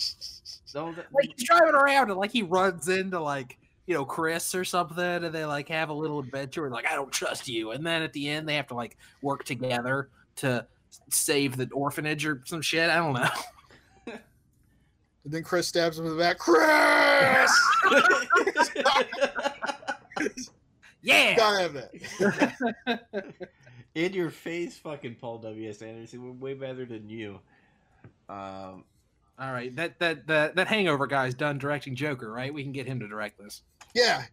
So that, like he's driving around and like he runs into like you know Chris or something, and they like have a little adventure. And like, I don't trust you. And then at the end, they have to like work together to save the orphanage or some shit. I don't know. And then Chris stabs him in the back. Chris! Yeah. Gotta have that. In your face, fucking Paul W. S. Anderson. We're way better than you. Um, All right, that that that that Hangover guy's done directing Joker, right? We can get him to direct this. Yeah.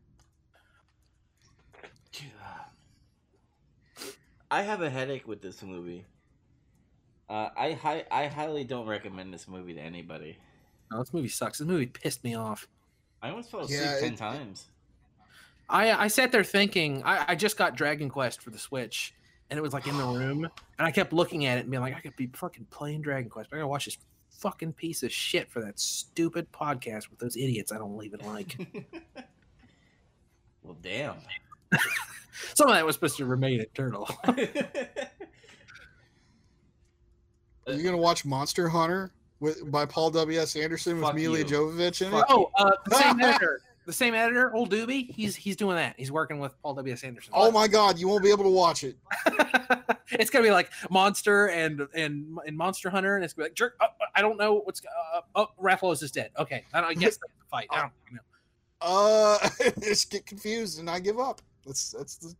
I have a headache with this movie. Uh, I hi- I highly don't recommend this movie to anybody. Oh, this movie sucks. This movie pissed me off. I almost fell asleep Yeah, ten it- times. I I sat there thinking I, I just got Dragon Quest for the Switch, and it was like in the room, and I kept looking at it and being like, I could be fucking playing Dragon Quest. But I gotta watch this fucking piece of shit for that stupid podcast with those idiots I don't even like. well, damn. Some of that was supposed to remain eternal. Are you gonna watch Monster Hunter with by Paul W. S. Anderson with Fuck Mila you. Jovovich in it? Fuck oh, uh, the same editor, the same editor, old Doobie. He's he's doing that. He's working with Paul W. S. Anderson. Oh my god, you won't be able to watch it. it's gonna be like Monster and and and Monster Hunter, and it's gonna be like jerk. Oh, I don't know what's. Uh, oh, Rathalos is dead. Okay, I, don't, I guess that's the fight. I don't know. Uh just get confused and I give up. That's that's the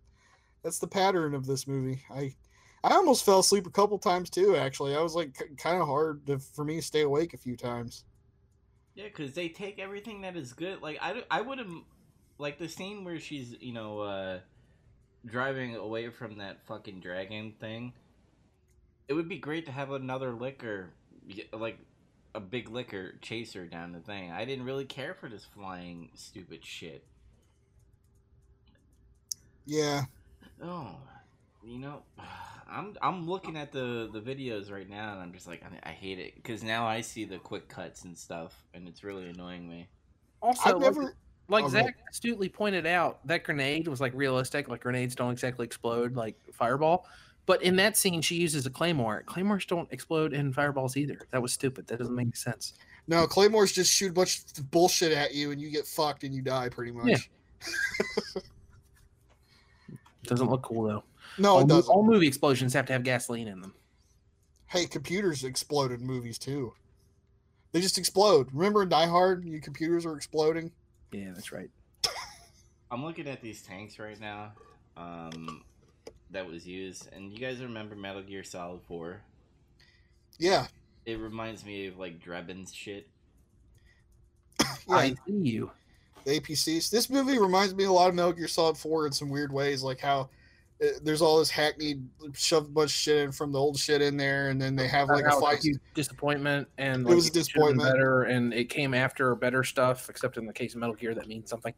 that's the pattern of this movie. I I almost fell asleep a couple times too. Actually, I was like kind of hard to, for me to stay awake a few times. Yeah, because they take everything that is good. Like I, I would have like the scene where she's you know uh driving away from that fucking dragon thing. It would be great to have another licker, like a big licker chaser down the thing. I didn't really care for this flying stupid shit. Yeah, Oh, you know, I'm I'm looking at the the videos right now, and I'm just like I, I hate it because now I see the quick cuts and stuff, and it's really annoying me. Also, I've like- never. like Oh, Zach astutely pointed out, that grenade was like realistic. Like grenades don't exactly explode like fireball. But in that scene, she uses a claymore. Claymores don't explode in fireballs either. That was stupid. That doesn't make any sense. No, Claymores just shoot a bunch of bullshit at you and you get fucked and you die pretty much. Yeah. Doesn't look cool though. No, all, it mo- doesn't. all movie explosions have to have gasoline in them. Hey, computers explode in movies too. They just explode. Remember in Die Hard, your computers are exploding. Yeah, that's right. I'm looking at these tanks right now, um, that was used, and you guys remember Metal Gear Solid Four? Yeah, It reminds me of like Drebin's shit. yeah. I see you. the APCs. This movie reminds me a lot of Metal Gear Solid 4 in some weird ways, like how Uh, there's all this hackneyed shove a bunch of shit in from the old shit in there, and then they have like a How it's fight. huge disappointment and It like, was a disappointment. Better, and it came after better stuff. Except in the case of Metal Gear, that means something.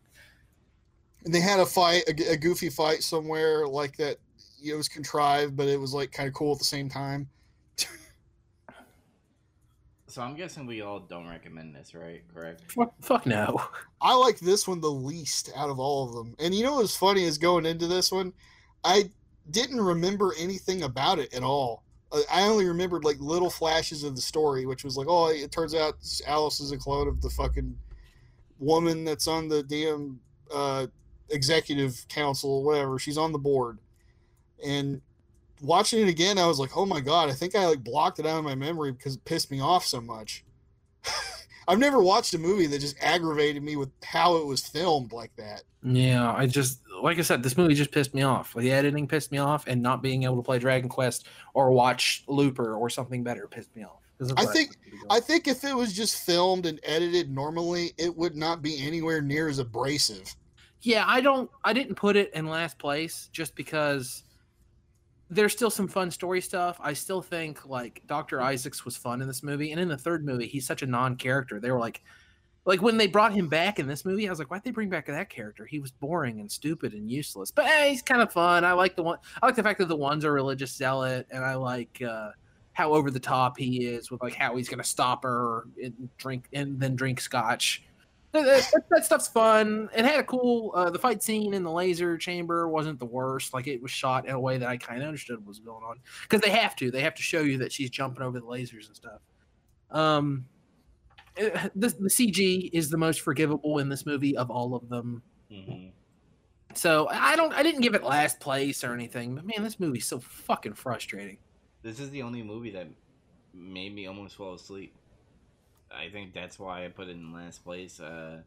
And they had a fight, a goofy fight somewhere like that. It was contrived, but it was like kind of cool at the same time. So I'm guessing we all don't recommend this, right? Correct. Fuck, fuck no. I like this one the least out of all of them. And you know what's funny is going into this one, I didn't remember anything about it at all. Uh, I only remembered like little flashes of the story, which was like, oh, it turns out Alice is a clone of the fucking woman that's on the damn uh, executive council, whatever. She's on the board. And watching it again, I was like, oh my god, I think I like blocked it out of my memory because it pissed me off so much. I've never watched a movie that just aggravated me with how it was filmed like that. Yeah, I just like I said, this movie just pissed me off. The editing pissed me off, and not being able to play Dragon Quest or watch Looper or something better pissed me off. I think- wanted to be doing. I think if it was just filmed and edited normally, it would not be anywhere near as abrasive. yeah, I don't. I didn't put it in last place just because there's still some fun story stuff. I still think like Doctor Isaacs was fun in this movie, and in the third movie, he's such a non-character. They were like, like when they brought him back in this movie, I was like, why'd they bring back that character? He was boring and stupid and useless. But hey, he's kind of fun. I like the one. I like the fact that the one's a religious zealot, and I like. uh how over the top he is with like how he's gonna stop her and drink and then drink scotch. That, that, that stuff's fun. It had a cool. Uh, the fight scene in the laser chamber wasn't the worst. Like it was shot in a way that I kind of understood what was going on because they have to. They have to show you that she's jumping over the lasers and stuff. Um, the, the CG is the most forgivable in this movie of all of them. Mhm. So I don't. I didn't give it last place or anything. But man, this movie's so fucking frustrating. This is the only movie that made me almost fall asleep. I think that's why I put it in last place. Uh,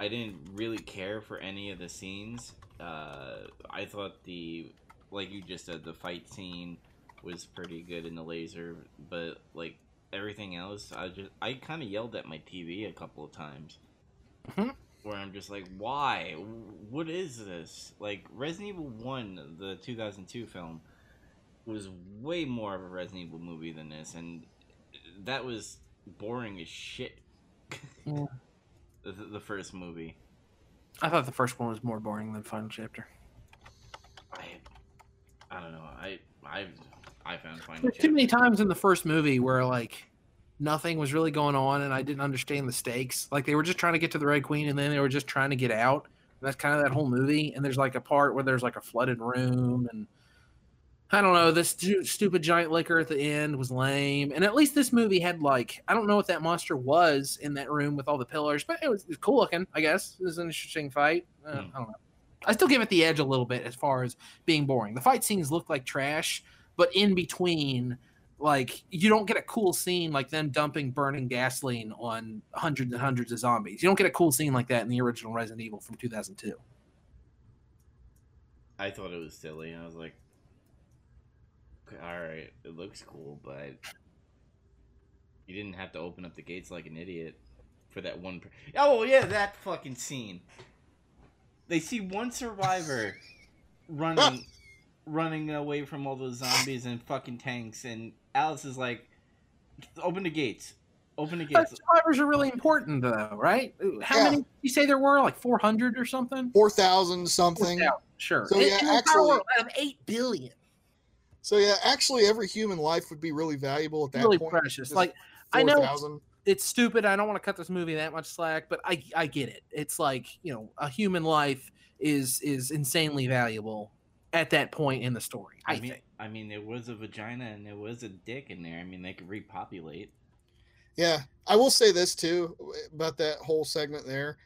I didn't really care for any of the scenes. Uh, I thought the, like you just said, the fight scene was pretty good in the laser, but like everything else, I just I kind of yelled at my TV a couple of times. Mhm. Where I'm just like, why? What is this? Like Resident Evil One, the 2002 film, was way more of a Resident Evil movie than this, and that was boring as shit. Yeah. the, the first movie, I thought the first one was more boring than Final Chapter. I, I don't know. I, I, I found Final There's too many times in the first movie where like nothing was really going on and I didn't understand the stakes. Like they were just trying to get to the Red Queen and then they were just trying to get out. And that's kind of that whole movie. And there's like a part where there's like a flooded room and I don't know. This stu- stupid giant licker at the end was lame. And at least this movie had like I don't know what that monster was in that room with all the pillars, but it was, it was cool looking. I guess it was an interesting fight. Uh, Hmm. I don't know. I still give it the edge a little bit as far as being boring. The fight scenes look like trash, but in between, like you don't get a cool scene like them dumping burning gasoline on hundreds and hundreds of zombies. You don't get a cool scene like that in the original Resident Evil from 2002. I thought it was silly. I was like, all right, it looks cool, but you didn't have to open up the gates like an idiot for that one. Per- oh yeah, that fucking scene. They see one survivor running, running away from all those zombies and fucking tanks, and Alice is like, "Open the gates, open the But gates." survivors are really important though, right? How Yeah. many did you say there were? Like 400 or something? Four thousand something. Yeah, sure. So, In- yeah, in the actually- world, out of 8 billion. So yeah, actually, every human life would be really valuable at that Really point. precious. Just Like I know 4,000. it's stupid. I don't want to cut this movie that much slack, but I I get it. It's like, you know, a human life is is insanely valuable at that point in the story. I, I mean, think. I mean, there was a vagina and there was a dick in there. I mean, they could repopulate. Yeah, I will say this too about that whole segment there.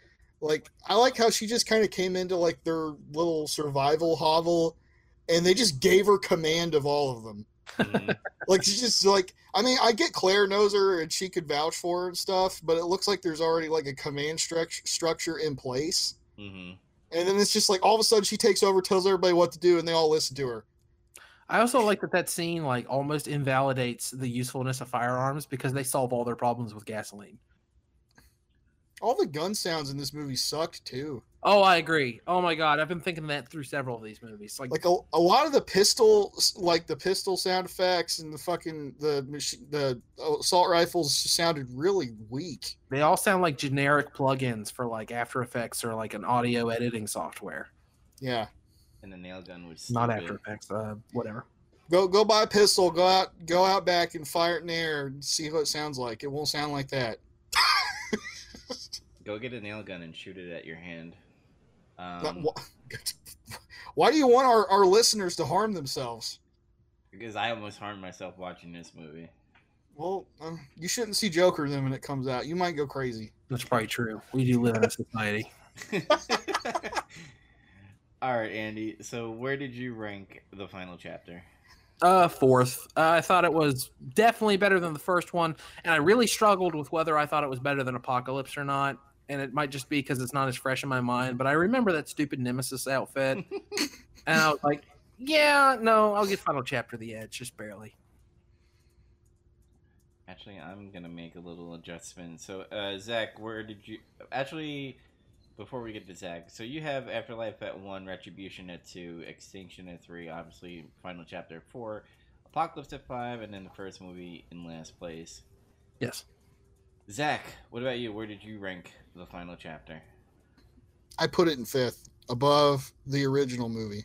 Like, I like how she just kind of came into like their little survival hovel, and they just gave her command of all of them. Mhm. Like, she's just like, I mean, I get Claire knows her and she could vouch for her and stuff, but it looks like there's already like a command struct- structure in place. Mhm. And then it's just like all of a sudden she takes over, tells everybody what to do, and they all listen to her. I also like that that scene like almost invalidates the usefulness of firearms because they solve all their problems with gasoline. All the gun sounds in this movie sucked too. Oh, I agree. Oh my god, I've been thinking that through several of these movies. Like, like a, a lot of the pistol like the pistol sound effects and the fucking the machi- the assault rifles sounded really weak they all sound like generic plugins for like After Effects or like an audio editing software. yeah And the nail gun was Not stupid. After Effects, uh, whatever. go go buy a pistol go out go out back and fire it in the air and see what it sounds like it won't sound like that Go get a nail gun and shoot it at your hand. But Um, wh- why do you want our, our listeners to harm themselves because I almost harmed myself watching this movie. well um, you shouldn't see joker then when it comes out you might go crazy That's probably true. We do live in a society. All right, Andy. So, where did you rank the final chapter? Uh, fourth. Uh, I thought it was definitely better than the first one, and I really struggled with whether I thought it was better than Apocalypse or not. And it might just be because it's not as fresh in my mind, but I remember that stupid Nemesis outfit, and I was like, "Yeah, no, I'll get Final Chapter the edge, just barely." Actually, I'm gonna make a little adjustment. So, uh, Zach, where did you? Actually, before we get to Zach, so you have Afterlife at one, Retribution at two, Extinction at three, obviously Final Chapter at four, Apocalypse at five, and then the first movie in last place. Yes. Zach, what about you? Where did you rank the final chapter? i put it in fifth above the original movie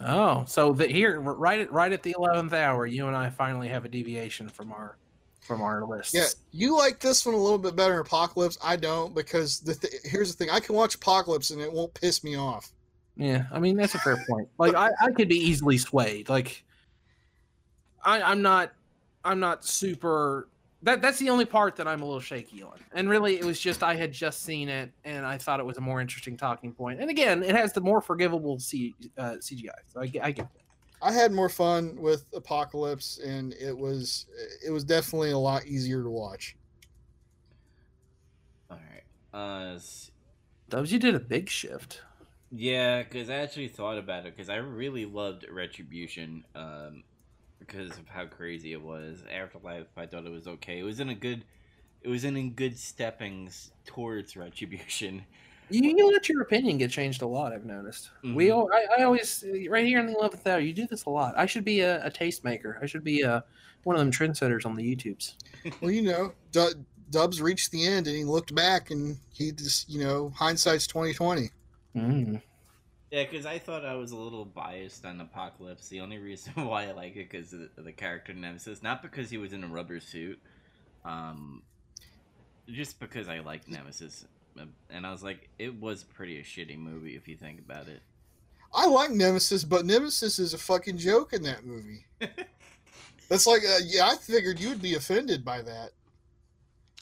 Oh, so the, here, right at right at the eleventh hour, you and I finally have a deviation from our from our list. Yeah, you like this one a little bit better Apocalypse. I don't because the th- here's the thing: I can watch Apocalypse and it won't piss me off. Yeah, I mean that's a fair point. Like I, I could be easily swayed. Like I, I'm not I'm not super that that's the only part that I'm a little shaky on. And really it was just I had just seen it and I thought it was a more interesting talking point. And again, it has the more forgivable C, uh, CGI. So I, get- I get that. I had more fun with Apocalypse, and it was it was definitely a lot easier to watch. All right. Uh, s- Dubs, you did a big shift. yeah, because I actually thought about it because I really loved Retribution. Um, because of how crazy it was. Afterlife, I thought it was okay. It was in a good. It was in, in good steppings towards Retribution. You, you let your opinion get changed a lot. I've noticed. We, Mhm. all, I, I always right here in the eleventh hour. You do this a lot. I should be a, a tastemaker. I should be a one of them trendsetters on the YouTubes. Well, you know, Du- Dubs reached the end, and he looked back, and he just you know hindsight's twenty twenty. Mm. Yeah, because I thought I was a little biased on Apocalypse. The only reason why I like it because of the, the character Nemesis, not because he was in a rubber suit, um, just because I like Nemesis. And I was like, it was pretty a shitty movie if you think about it. I like Nemesis, but Nemesis is a fucking joke in that movie. That's like, uh, yeah, I figured you would be offended by that.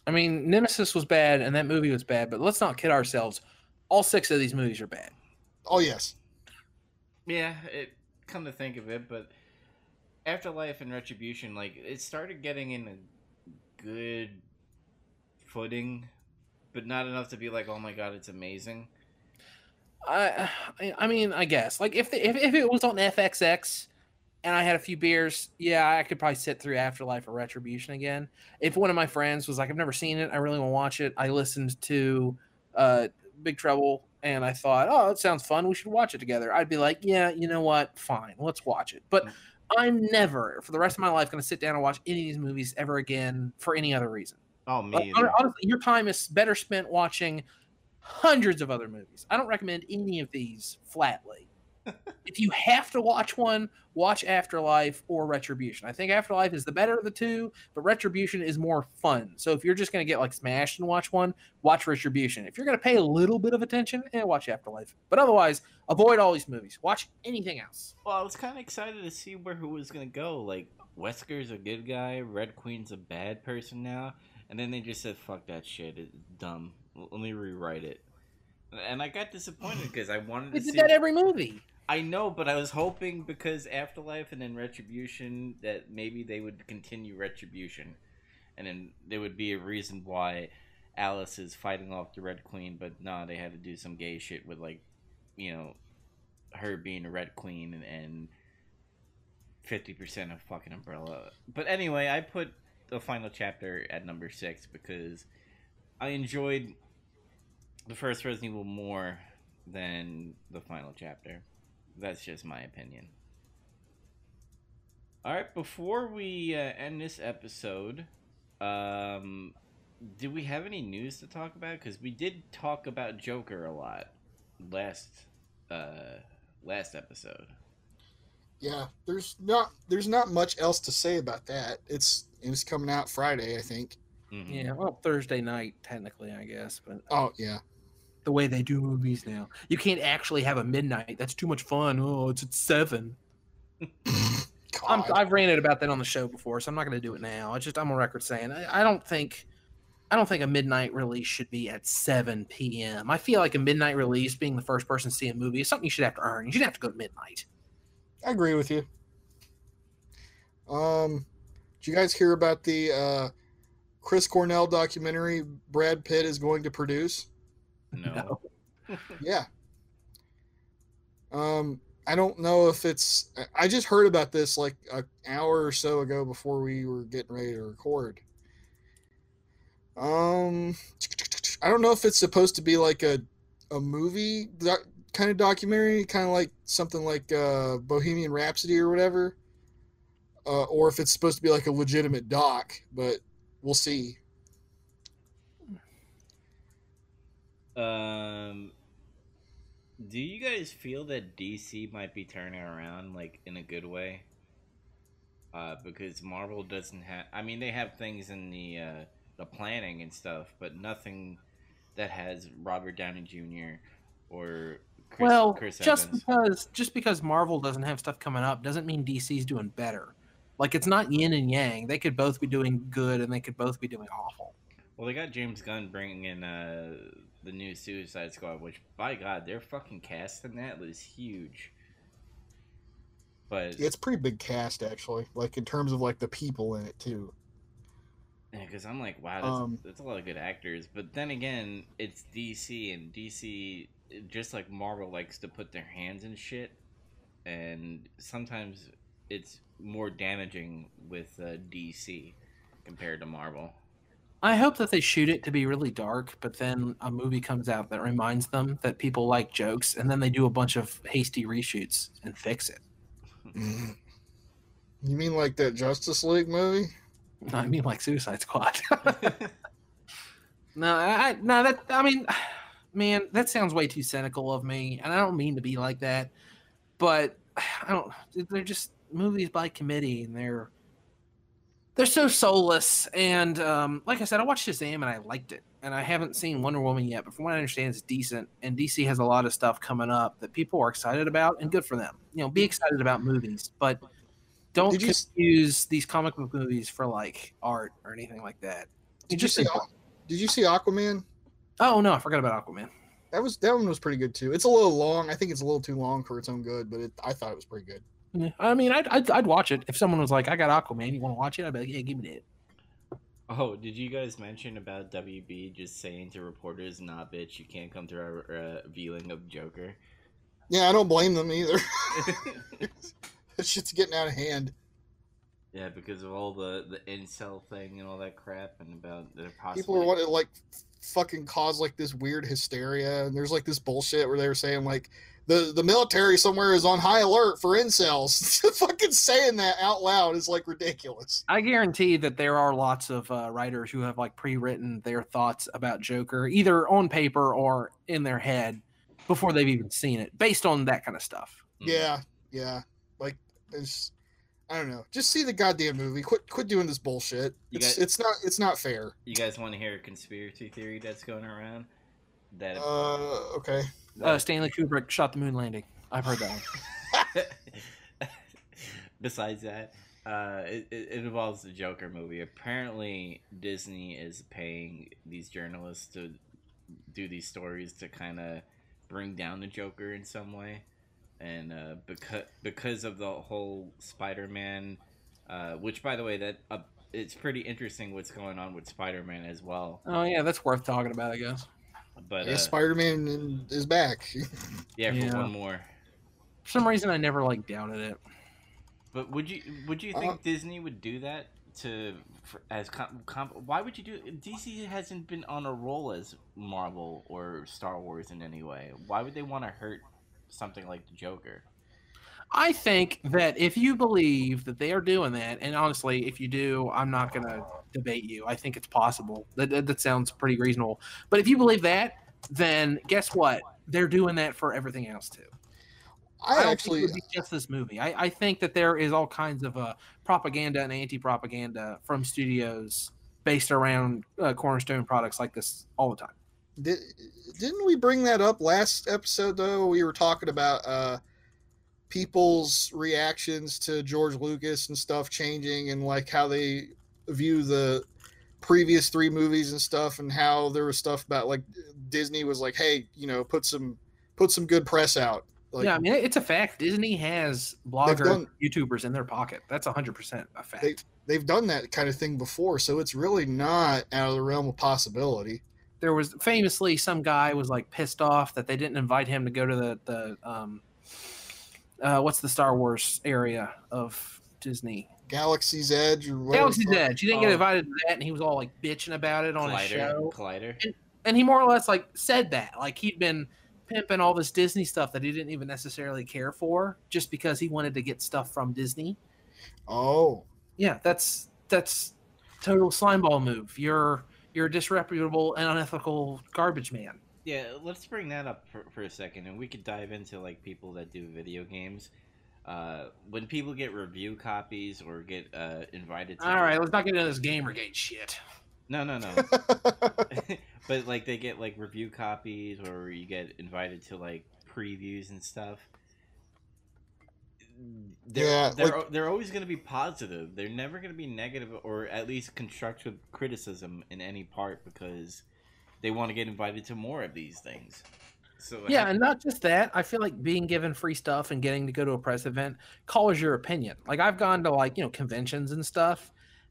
I mean, Nemesis was bad, and that movie was bad. But let's not kid ourselves. All six of these movies are bad. Oh yes, Yeah, it come to think of it, but Afterlife and Retribution, like it started getting in a good footing, but not enough to be like, oh my god, it's amazing. I, I, mean, I guess like if, the, if if it was on FXX, and I had a few beers, yeah, I could probably sit through Afterlife or Retribution again. If one of my friends was like, I've never seen it, I really want to watch it. I listened to uh, Big Trouble, and I thought, oh, it sounds fun. We should watch it together. I'd be like, yeah, you know what? Fine, let's watch it. But I'm never, for the rest of my life, going to sit down and watch any of these movies ever again for any other reason. Oh, me Hon- either. Honestly, your time is better spent watching hundreds of other movies. I don't recommend any of these flatly. if you have to watch one, watch Afterlife or Retribution. I think Afterlife is the better of the two, but Retribution is more fun. So if you're just going to get like smashed and watch one, watch Retribution. If you're going to pay a little bit of attention, eh, watch Afterlife. But otherwise, avoid all these movies. Watch anything else. Well, I was kind of excited to see where who was gonna go. Like Wesker's a good guy, Red Queen's a bad person now, and then they just said, "Fuck that shit, it's dumb." Let me rewrite it. And I got disappointed because I wanted to see. that every movie. I know, but I was hoping because Afterlife and then Retribution that maybe they would continue Retribution, and then there would be a reason why Alice is fighting off the Red Queen. But no, they had to do some gay shit with like, you know, her being a Red Queen and- and fifty percent of fucking Umbrella. But anyway, I put the final chapter at number six because I enjoyed the first Resident Evil more than the final chapter. That's just my opinion. All right, before we uh, end this episode, um, do we have any news to talk about? Because we did talk about Joker a lot last uh, last episode. Yeah. There's not there's not much else to say about that. It's it's coming out Friday, I think. Mhm. Yeah, well, Thursday night, technically, I guess. But Oh yeah. the way they do movies now. You can't actually have a midnight. That's too much fun. Oh, it's at seven. I'm, God. I've ranted about that on the show before, so I'm not going to do it now. I just I'm on record saying I, I don't think I don't think a midnight release should be at 7 p.m. I feel like a midnight release, being the first person to see a movie, is something you should have to earn. You shouldn't have to go to midnight. I agree with you. Um, did you guys hear about the uh, Chris Cornell documentary Brad Pitt is going to produce? No. Yeah. Um, I don't know if it's. I- I just heard about this like an hour or so ago before we were getting ready to record. Um, I don't know if it's supposed to be like a a movie doc, kind of documentary, kind of like something like uh, Bohemian Rhapsody or whatever, uh, or if it's supposed to be like a legitimate doc. But we'll see. Um, Do you guys feel that DC might be turning around, like in a good way? Uh, because Marvel doesn't have. I mean, they have things in the uh, the planning and stuff, but nothing that has Robert Downey Jr. or Chris, well, Chris just Evans. because just because Marvel doesn't have stuff coming up doesn't mean DC's doing better. Like it's not yin and yang. They could both be doing good and they could both be doing awful. Well, they got James Gunn bringing in uh, the new Suicide Squad, which, by God, their fucking cast in that was huge. But Yeah, it's pretty big cast actually, like in terms of like the people in it too. Yeah, because I'm like, wow, that's, Um, that's a lot of good actors. But then again, it's DC, and DC, just like Marvel, likes to put their hands in shit, and sometimes it's more damaging with uh, DC compared to Marvel. I hope that they shoot it to be really dark, but then a movie comes out that reminds them that people like jokes, and then they do a bunch of hasty reshoots and fix it. You mean like that Justice League movie? No, I mean, like Suicide Squad. no, I I- no that I mean, man, that sounds way too cynical of me, and I don't mean to be like that, but I don't. They're just movies by committee, and they're they're so soulless. And um, like I said, I watched Shazam and I liked it, and I haven't seen Wonder Woman yet, but from what I understand, it's decent. And DC has a lot of stuff coming up that people are excited about, and good for them. You know, be excited about movies, but. Don't Did you these comic book movies for like art or anything like that. Did you just see? Did you see Aquaman? Oh no, I forgot about Aquaman. That was that one was pretty good too. It's a little long. I think it's a little too long for its own good, but it, I thought it was pretty good. Yeah, I mean, I'd, I'd I'd watch it if someone was like, "I got Aquaman, you want to watch it?" I'd be like, "Yeah, give me that." Oh, did you guys mention about WB just saying to reporters, "Nah, bitch, you can't come to our uh, viewing of Joker"? Yeah, I don't blame them either. that shit's getting out of hand. yeah, because of all the the incel thing and all that crap, and about their possible. People are wanting like fucking cause like this weird hysteria, and there's like this bullshit where they were saying like the the military somewhere is on high alert for incels. fucking saying that out loud is like ridiculous. I guarantee that there are lots of uh, writers who have like pre-written their thoughts about Joker, either on paper or in their head, before they've even seen it, based on that kind of stuff. Yeah, yeah. Like it's I don't know. Just see the goddamn movie. Quit quit doing this bullshit. You It's it's not it's not fair. You guys want to hear a conspiracy theory that's going around? That Uh okay. Uh, Stanley Kubrick shot the moon landing. I've heard that one. Besides that, uh, it, it it involves the Joker movie. Apparently, Disney is paying these journalists to do these stories to kind of bring down the Joker in some way, and uh, because because of the whole Spider-Man, uh, which by the way, that uh, it's pretty interesting what's going on with Spider-Man as well. Oh yeah, that's worth talking about, I guess. But Yeah, uh, Spider Man is back. yeah, for Yeah. one more. For some reason, I never like doubted it. But would you would you Uh, think Disney would do that to for, as comp, comp, why would you do DC hasn't been on a roll as Marvel or Star Wars in any way. Why would they want to hurt something like the Joker? I think that if you believe that they are doing that, and honestly, if you do, I'm not going to debate you. I think it's possible. That, that, that sounds pretty reasonable. But if you believe that, then guess what? They're doing that for everything else too. I don't actually think it would be just this movie. I, I think that there is all kinds of uh, propaganda and anti-propaganda from studios based around uh, Cornerstone products like this all the time. Did, didn't we bring that up last episode though? We were talking about uh people's reactions to George Lucas and stuff changing and like how they view the previous three movies and stuff and how there was stuff about like Disney was like, hey, you know, put some put some good press out. Like yeah, I mean, it's a fact. Disney has bloggers, done- YouTubers in their pocket. That's 100% a fact. they've done that kind of thing before, so it's really not out of the realm of possibility. There was famously some guy was like pissed off that they didn't invite him to go to the the um uh what's the Star Wars area of Disney? Galaxy's Edge or whatever. Galaxy's Edge. He didn't get Oh. invited to that, and he was all like bitching about it on his show. Collider. And he more or less like said that, like he'd been pimping all this Disney stuff that he didn't even necessarily care for, just because he wanted to get stuff from Disney. Oh, Yeah, that's that's total slimeball move. You're you're a disreputable and unethical garbage man. Yeah, let's bring that up for, for a second, and we could dive into like people that do video games. Uh, when people get review copies or get uh, invited to All right, let's not get into this Gamergate shit. no no no but like they get like review copies or you get invited to like previews and stuff they're, Yeah, they're, like- they're always going to be positive they're never going to be negative or at least constructive criticism in any part because they want to get invited to more of these things so Yeah, and not just that. I feel like being given free stuff and getting to go to a press event colors your opinion. Like I've gone to like, you know, conventions and stuff,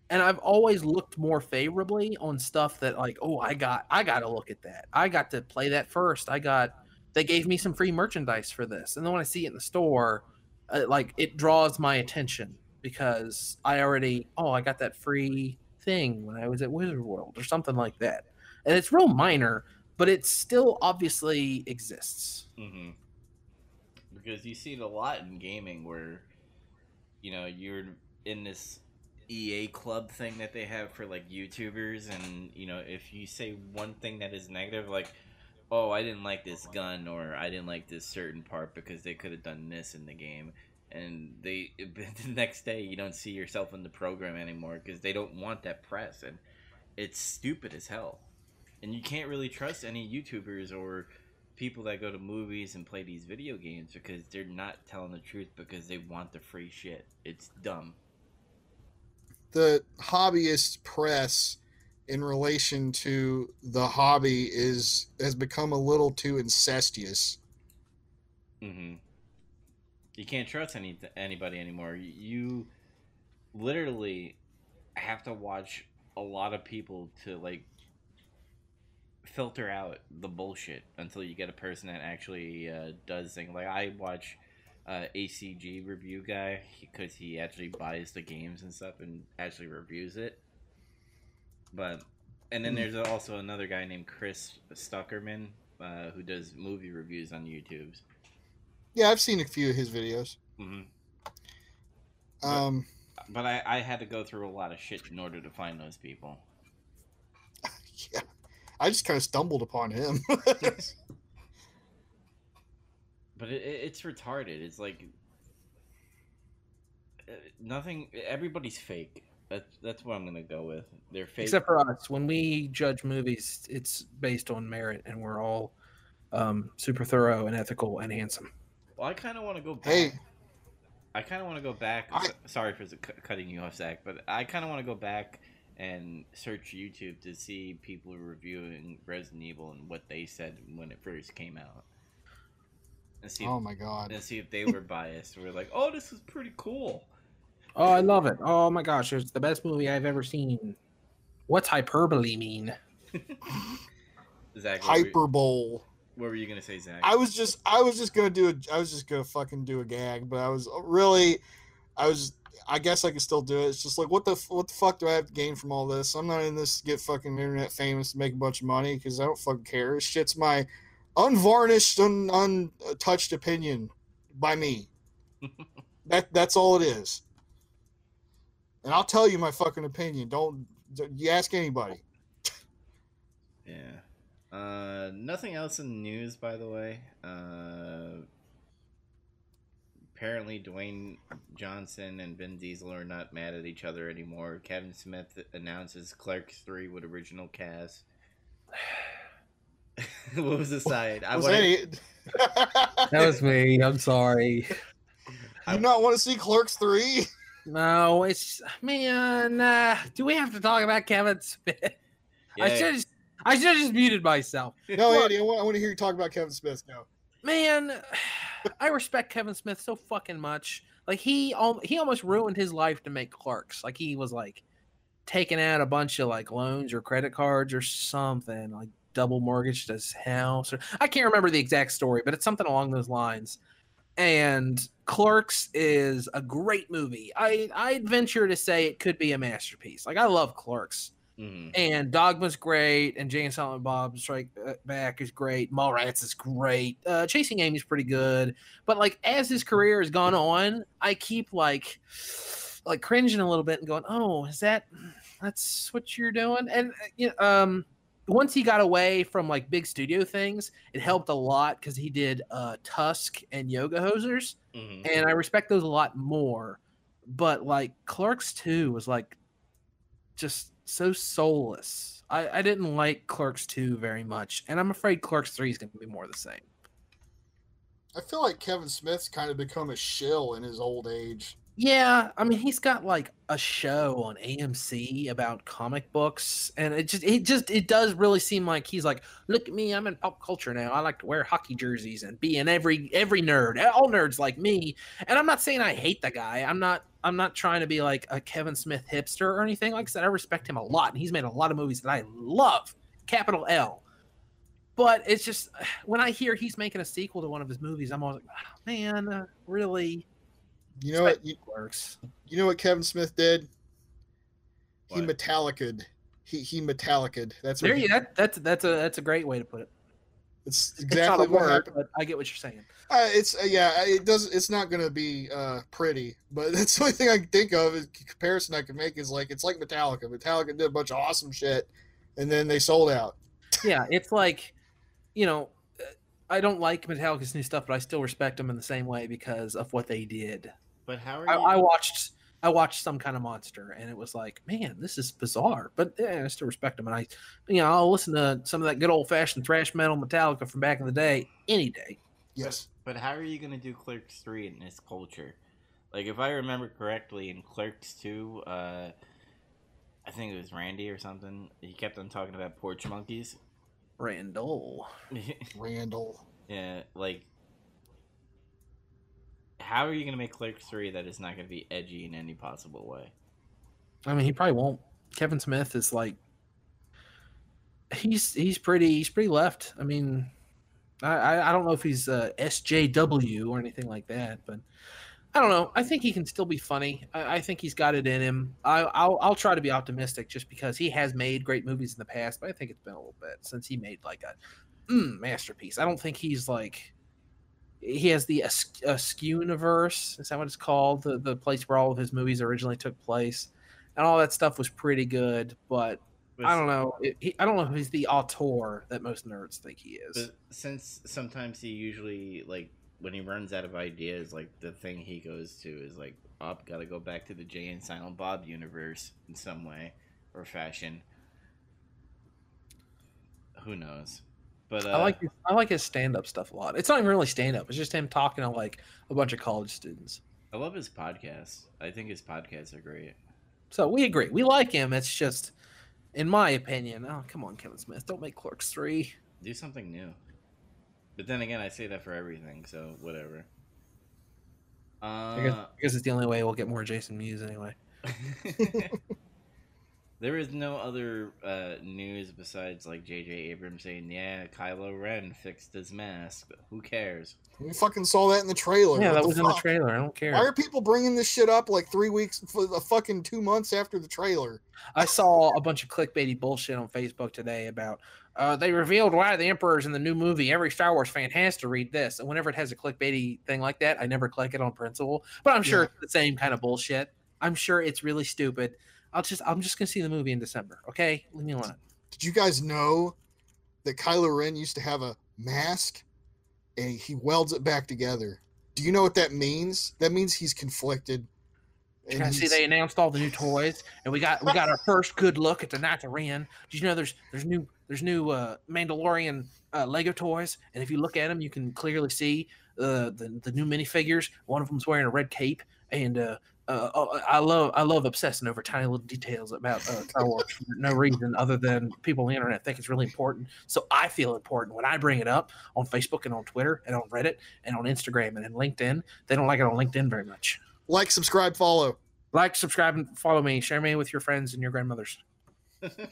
and I've always looked more favorably on stuff that like, oh, I got I got to look at that. I got to play that first. I got they gave me some free merchandise for this. And then when I see it in the store, uh, like it draws my attention because I already oh, I got that free thing when I was at Wizard World or something like that. And it's real minor, but it still obviously exists. hmm Because you see it a lot in gaming where, you know, you're in this EA club thing that they have for like YouTubers, and you know, if you say one thing that is negative, like, oh, I didn't like this uh-huh. gun, or I didn't like this certain part because they could have done this in the game, and they the next day you don't see yourself in the program anymore because they don't want that press, and it's stupid as hell. And you can't really trust any YouTubers or people that go to movies and play these video games because they're not telling the truth because they want the free shit. It's dumb. the hobbyist press in relation to the hobby is has become a little too incestuous. hmm You can't trust any anybody anymore. You literally have to watch a lot of people to like filter out the bullshit until you get a person that actually uh, does things. Like I watch uh, ACG review guy because he actually buys the games and stuff and actually reviews it. But and then Hmm. there's also another guy named Chris Stuckerman uh, who does movie reviews on YouTube. Yeah, I've seen a few of his videos. hmm Um, But I, I had to go through a lot of shit in order to find those people. yeah, I just kind of stumbled upon him. But it, it, it's retarded. It's like uh, nothing. Everybody's fake. That's that's what I'm gonna go with. They're fake. Except for us, when we judge movies, it's based on merit, and we're all um, super thorough and ethical and handsome. well, I kind of want to go back. hey, I kind of want to go back. I- s- Sorry for the cu- cutting you off, Zach, but I kind of want to go back and search YouTube to see people reviewing Resident Evil and what they said when it first came out, and see if, oh my god, and see if they were biased. We're like, oh, this is pretty cool. Oh, I love it. Oh my gosh, it's the best movie I've ever seen. What's hyperbole mean? Zach, hyperbole. what were you gonna say, Zach? I was just, I was just gonna do a, I was just gonna fucking do a gag, but I was really, I was, I guess I could still do it. It's just like, what the, f- what the fuck do I have to gain from all this? I'm not in this to get fucking internet famous to make a bunch of money because I don't fucking care. This shit's my unvarnished, un, untouched opinion by me. that, that's all it is. And I'll tell you my fucking opinion. Don't, you ask anybody. Yeah. Uh, nothing else in the news, by the way. Uh, apparently, Dwayne Johnson and Vin Diesel are not mad at each other anymore. Kevin Smith announces Clerks 3 with original cast. what was the side? I Was wanna- that? That was me. I'm sorry. you do not want to see Clerks 3? No, it's man. Uh, do we have to talk about Kevin Smith? I Yeah, should. I should have just muted myself. No, Look, Andy, I want, I want to hear you talk about Kevin Smith now. man, I respect Kevin Smith so fucking much. Like he, he almost ruined his life to make Clerks. Like he was like taking out a bunch of like loans or credit cards or something, like double mortgaged his house. Or I can't remember the exact story, but it's something along those lines. And Clerks is a great movie. I I'd venture to say it could be a masterpiece. Like I love Clerks mhm. and Dogma's great, and Jay and Silent Bob Strike uh, Back is great. Mallrats is great. Uh, Chasing Amy's pretty good, but like as his career has gone on, I keep like like cringing a little bit and going, "Oh, is that that's what you're doing?" And uh, you know, um, once he got away from like big studio things, it helped a lot because he did uh, Tusk and Yoga Hosers, Mhm. and I respect those a lot more. But like Clerks Two was like just so soulless. I, I didn't like Clerks Two very much, and I'm afraid Clerks Three is going to be more the same. I feel like Kevin Smith's kind of become a shill in his old age. Yeah, I mean he's got like a show on AMC about comic books, and it just it just it does really seem like he's like, look at me, I'm in pop culture now. I like to wear hockey jerseys and be in every every nerd, all nerds like me. And I'm not saying I hate the guy. I'm not I'm not trying to be like a Kevin Smith hipster or anything. Like I said, I respect him a lot, and he's made a lot of movies that I love. Capital L. But it's just when I hear he's making a sequel to one of his movies, I'm always like, oh, man, really? You know what? You, works. you know what Kevin Smith did? He What? Metallica'd. He he Metallica'd. That's There he, that that's that's a that's a great way to put it. It's It's exactly a what word, happened. I get what you're saying. Uh, it's uh, yeah. It does. It's not gonna be uh, pretty, but that's the only thing I can think of. Is comparison I can make is like it's like Metallica. Metallica did a bunch of awesome shit, and then they sold out. Yeah, it's like, you know, uh, I don't like Metallica's new stuff, but I still respect them in the same way because of what they did. But how are I, you? I watched I watched some kind of monster, and it was like, man, this is bizarre, but yeah, I still respect them, and I, you know, I'll listen to some of that good old fashioned thrash metal Metallica from back in the day any day. Yes. But how are you gonna do Clerks three in this culture? Like, if I remember correctly, in Clerks two, uh, I think it was Randy or something. He kept on talking about porch monkeys. Randall. Randall. yeah, like, how are you gonna make Clerks three that is not gonna be edgy in any possible way? I mean, he probably won't. Kevin Smith is like, he's he's pretty he's pretty left. I mean, I I, I don't know if he's uh, SJW or anything like that, but I don't know. I think he can still be funny. I, I think he's got it in him. I, I'll I'll try to be optimistic just because he has made great movies in the past, but I think it's been a little bit since he made like a mm, masterpiece. I don't think he's like. He has the Askew universe. Is that what it's called? The the place where all of his movies originally took place and all that stuff was pretty good. But I don't know. It, he, I don't know if he's the auteur that most nerds think he is. Since sometimes he usually like when he runs out of ideas, like the thing he goes to is like, "Oh, gotta go back to the Jay and Silent Bob universe in some way or fashion." Who knows? But uh, I like his, I like his stand up stuff a lot. It's not even really stand up. It's just him talking to like a bunch of college students. I love his podcasts. I think his podcasts are great. So we agree. We like him. It's just, in my opinion, oh come on, Kevin Smith, don't make Clerks three. Do something new. But then again, I say that for everything, so whatever. I guess, Uh, I guess it's the only way we'll get more Jason Mewes anyway. there is no other uh, news besides like J.J. Abrams saying, "Yeah, Kylo Ren fixed his mask." Who cares? We fucking saw that in the trailer. Yeah, What that the was in the trailer. I don't care. Why are people bringing this shit up like three weeks, for the fucking two months after the trailer? I saw a bunch of clickbaity bullshit on Facebook today about uh, they revealed why the Emperor's in the new movie. Every Star Wars fan has to read this. And whenever it has a clickbaity thing like that, I never click it on principle. But I'm sure Yeah. it's the same kind of bullshit. I'm sure it's really stupid. I'll just I'm just gonna see the movie in December. Okay, leave me alone. Did you guys know that Kylo Ren used to have a mask and he welds it back together? Do you know what that means? That means he's conflicted. And I see they announced all the new toys, and we got we got our first good look at the Knights of Ren. Did you know there's there's new there's new uh, Mandalorian uh, Lego toys, and if you look at them, you can clearly see uh, the the new minifigures. One of them's wearing a red cape, and uh, uh, oh, I love I love obsessing over tiny little details about uh, Star Wars for no reason other than people on the internet think it's really important. So I feel important when I bring it up on Facebook and on Twitter and on Reddit and on Instagram and in LinkedIn. They don't like it on LinkedIn very much. like, subscribe, follow. Like, subscribe, and follow me. Share me with your friends and your grandmothers. information.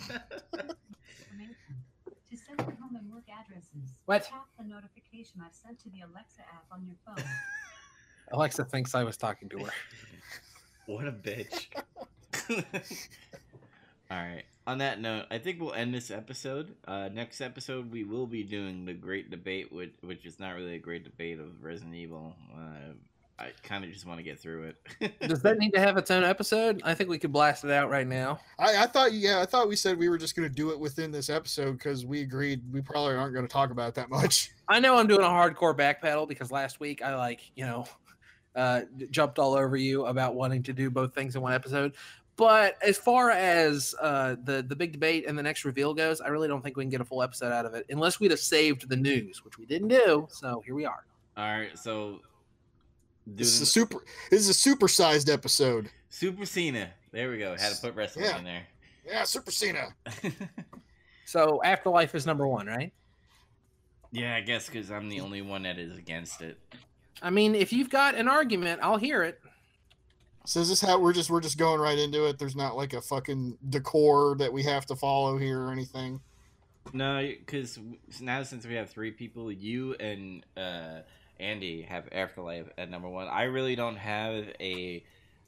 To send your home and work addresses, What? tap the notification I've sent to the Alexa app on your phone. Alexa thinks I was talking to her. what a bitch. All right. On that note, I think we'll end this episode. Uh, next episode, we will be doing the great debate, which, which is not really a great debate of Resident Evil. Uh, I kind of just want to get through it. Does that need to have its own episode? I think we could blast it out right now. I, I thought, yeah, I thought we said we were just going to do it within this episode because we agreed we probably aren't going to talk about it that much. I know I'm doing a hardcore backpedal because last week I like, you know, uh, jumped all over you about wanting to do both things in one episode. But as far as uh, the the big debate and the next reveal goes, I really don't think we can get a full episode out of it unless we'd have saved the news, which we didn't do. So here we are. All right, so This is a super. This is a supersized episode. Super Cena. There we go. Had to put wrestling Yeah. in there. Yeah, Super Cena. So Afterlife is number one, right? yeah, I guess because I'm the only one that is against it. I mean, if you've got an argument, I'll hear it. So is this how we're just we're just going right into it? There's not like a fucking decor that we have to follow here or anything. No, because now since we have three people, you and uh, Andy have Afterlife at number one. I really don't have a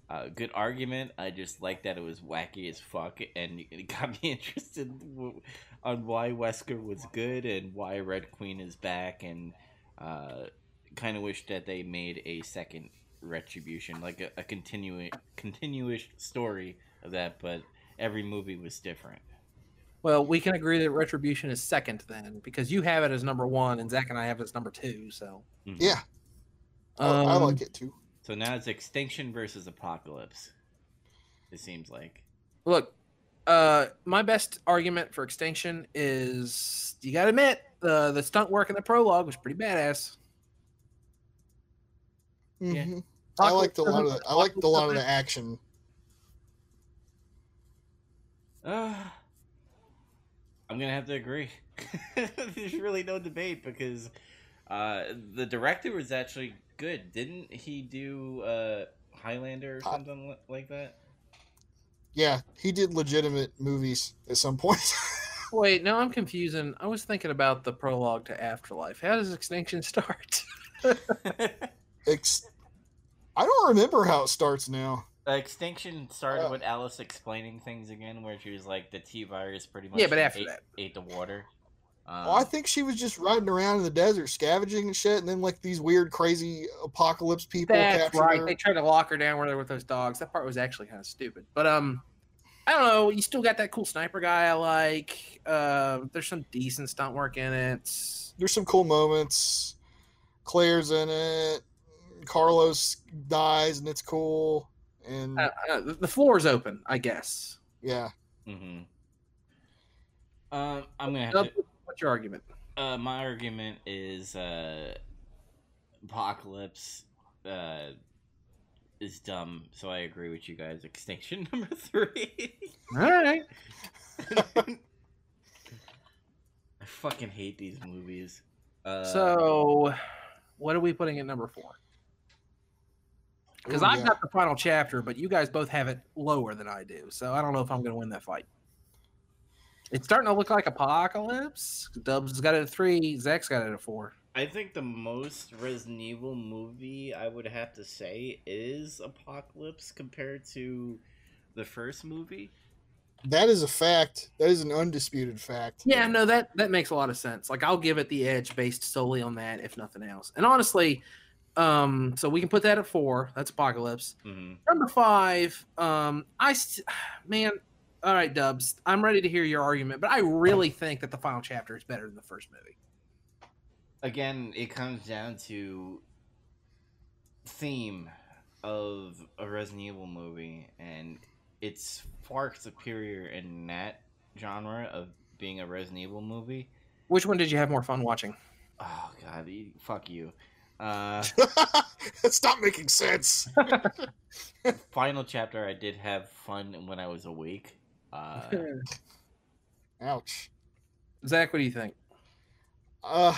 uh, good argument. I just like that it was wacky as fuck, and it got me interested w- on why Wesker was good and why Red Queen is back, and uh, kind of wish that they made a second Retribution, like a, a continuing continuous story of that. But every movie was different. Well, we can agree that Retribution is second then, because you have it as number one, and Zach and I have it as number two. So Mhm. Yeah, I, I Um, like it too. So now it's Extinction versus Apocalypse. It seems like. Look, uh, my best argument for Extinction is you got to admit the the stunt work in the prologue was pretty badass. Yeah. Mhm. I liked a lot of the, I liked a lot of the action. Uh, I'm gonna have to agree. There's really no debate because uh, the director was actually good. Didn't he do uh, Highlander or something li- like that? Yeah, he did legitimate movies at some point. Wait, no, I'm confusing. I was thinking about the prologue to Afterlife. How does Extinction start? Ex- I don't remember how it starts now. Uh, Extinction started Uh. with Alice explaining things again, where she was like, the T virus pretty much Yeah, but after ate, that. ate the water. Um, Oh, I think she was just riding around in the desert scavenging and shit, and then like these weird, crazy apocalypse people That's right. her. They tried to lock her down where they were with those dogs. That part was actually kind of stupid. But um, I don't know. You still got that cool sniper guy I like. Uh, there's some decent stunt work in it. There's some cool moments. Claire's in it. Carlos dies, and it's cool. And Uh, uh, the floor is open, I guess. yeah, hmm Um, I'm gonna have Dub, to. What's your argument? Uh, my argument is uh, Apocalypse uh, is dumb, so I agree with you guys. Extinction number three. All right. I fucking hate these movies. Uh, So, what are we putting at number four? Because I've yeah. got the final chapter, but you guys both have it lower than I do. So I don't know if I'm going to win that fight. It's starting to look like Apocalypse. Dubs has got it at three. Zach's got it at four. I think the most Resident Evil movie I would have to say is Apocalypse compared to the first movie. that is a fact. That is an undisputed fact. Yeah, no, that that makes a lot of sense. Like I'll give it the edge based solely on that, if nothing else. And honestly, um, so we can put that at four. That's Apocalypse. hmm Number five, um, I st- man, all right, Dubs. I'm ready to hear your argument, but I really think that the final chapter is better than the first movie. Again, it comes down to theme of a Resident Evil movie, and it's far superior in that genre of being a Resident Evil movie. Which one did you have more fun watching? Oh god, fuck you. Uh, Stop making sense. final chapter, I did have fun when I was awake. Uh, Ouch. Zach, what do you think? Uh,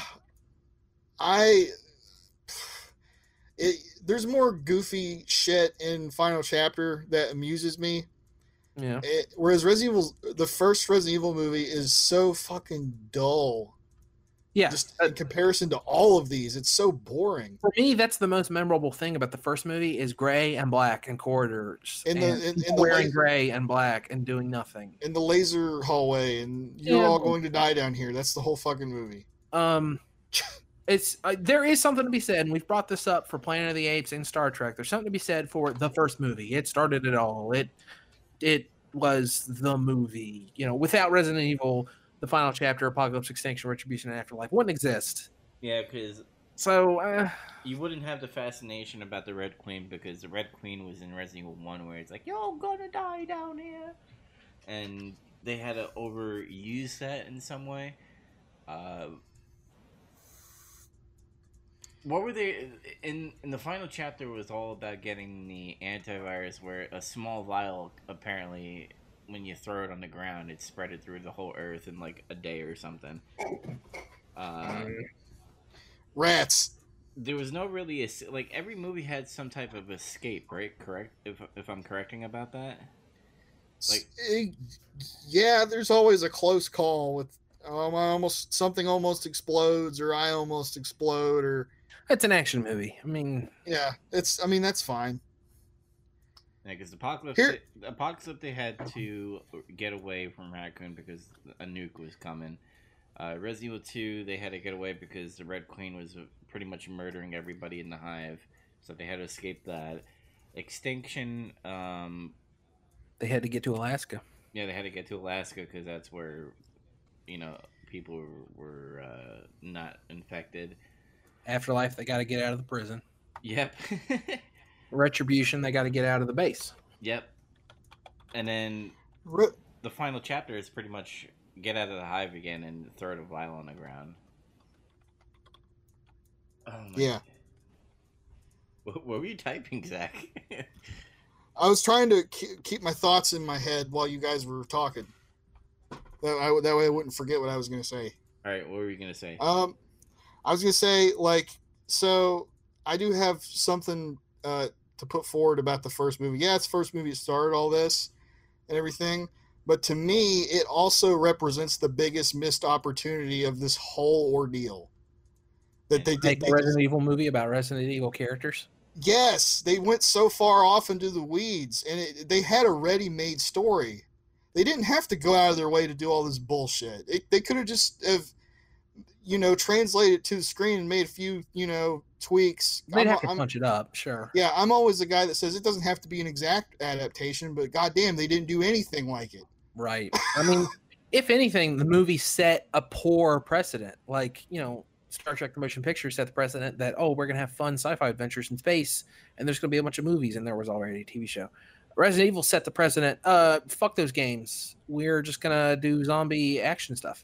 I. It, there's more goofy shit in Final Chapter that amuses me. Yeah, It, whereas Resident Evil, the first Resident Evil movie is so fucking dull. Yeah. Just in comparison to all of these, it's so boring. For me, that's the most memorable thing about the first movie is gray and black and corridors In the- and in- in the wearing gray and black and doing nothing. In the laser hallway, and you're Yeah, all going to die down here. That's the whole fucking movie. Um, it's uh, there is something to be said, and we've brought this up for Planet of the Apes and Star Trek. There's something to be said for the first movie. It started it all. It it was the movie. You know, without Resident Evil, the final chapter, Apocalypse, Extinction, Retribution, and Afterlife wouldn't exist. Yeah, because So uh, you wouldn't have the fascination about the Red Queen because the Red Queen was in Resident Evil One, where it's like you're gonna die down here, and they had to overuse that in some way. Uh, what were they in in the final chapter was all about getting the antivirus where a small vial apparently when you throw it on the ground it spread it through the whole earth in like a day or something uh, Rats. there was no really es- like every movie had some type of escape right correct if, if i'm correcting about that Like- Eh, yeah, there's always a close call with um, I almost something almost explodes or I almost explode or it's an action movie. I mean, yeah, it's I mean that's fine. Yeah, because Apocalypse, Here- Apocalypse, they had to get away from Raccoon because a nuke was coming. Uh, Resident Evil 2, they had to get away because the Red Queen was pretty much murdering everybody in the hive, so they had to escape that. Extinction, um, they had to get to Alaska. yeah, they had to get to Alaska because that's where, you know, people were, were uh, not infected. Afterlife, they got to get out of the prison. Yep. Retribution, they got to get out of the base. yep. And then Re- the final chapter is pretty much get out of the hive again and throw the vial on the ground. Oh my Yeah. What, what were you typing, Zach? I was trying to keep my thoughts in my head while you guys were talking. That, I, that way I wouldn't forget what I was going to say. All right, what were you gonna say? Um, I was gonna say like so. I do have something uh, to put forward about the first movie. Yeah, it's the first movie that started all this and everything, but to me, it also represents the biggest missed opportunity of this whole ordeal. That they Make did. a They, Resident Evil movie about Resident Evil characters. yes, they went so far off into the weeds, and it, they had a ready-made story. They didn't have to go out of their way to do all this bullshit. It, they could have just have, you know, translated it to the screen and made a few, you know, tweaks. They'd I'm- have to I'm- punch it up, sure. yeah, I'm always the guy that says it doesn't have to be an exact adaptation, but goddamn, they didn't do anything like it. Right. I mean, if anything, the movie set a poor precedent. Like, you know, Star Trek the Motion Picture set the precedent that, oh, we're going to have fun sci fi adventures in space, and there's going to be a bunch of movies, and there was already a TV show. Resident Evil set the precedent. Uh, fuck those games. We're just going to do zombie action stuff.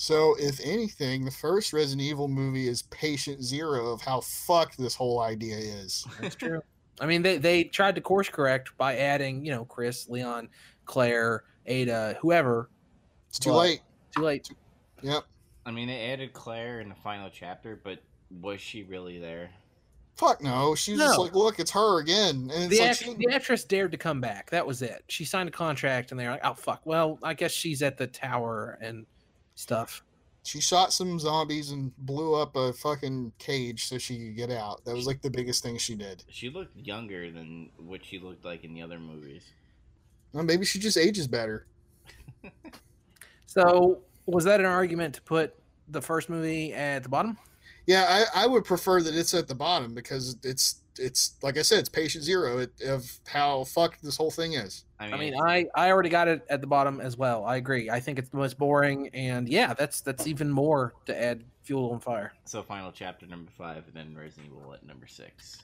So, if anything, the first Resident Evil movie is patient zero of how fucked this whole idea is. That's true. I mean, they, they tried to course correct by adding, you know, Chris, Leon, Claire, Ada, whoever. It's too late. Too late. Yep. I mean, they added Claire in the final chapter, but was she really there? Fuck no. She was just like, look, it's her again. And it's the, like, act- she- the actress dared to come back. That was it. She signed a contract, and they're like, "Oh fuck." Well, I guess she's at the tower and stuff. she shot some zombies and blew up a fucking cage so she could get out. That was like the biggest thing she did. She looked younger than what she looked like in the other movies. Well, maybe she just ages better. So, was that an argument to put the first movie at the bottom? Yeah, I, I would prefer that it's at the bottom because it's it's like I said, it's patient zero of how fucked this whole thing is. I mean, I mean, I I already got it at the bottom as well. I agree. I think it's the most boring, and yeah, that's that's even more to add fuel on fire. so final chapter number five, and then Resident Evil at number six.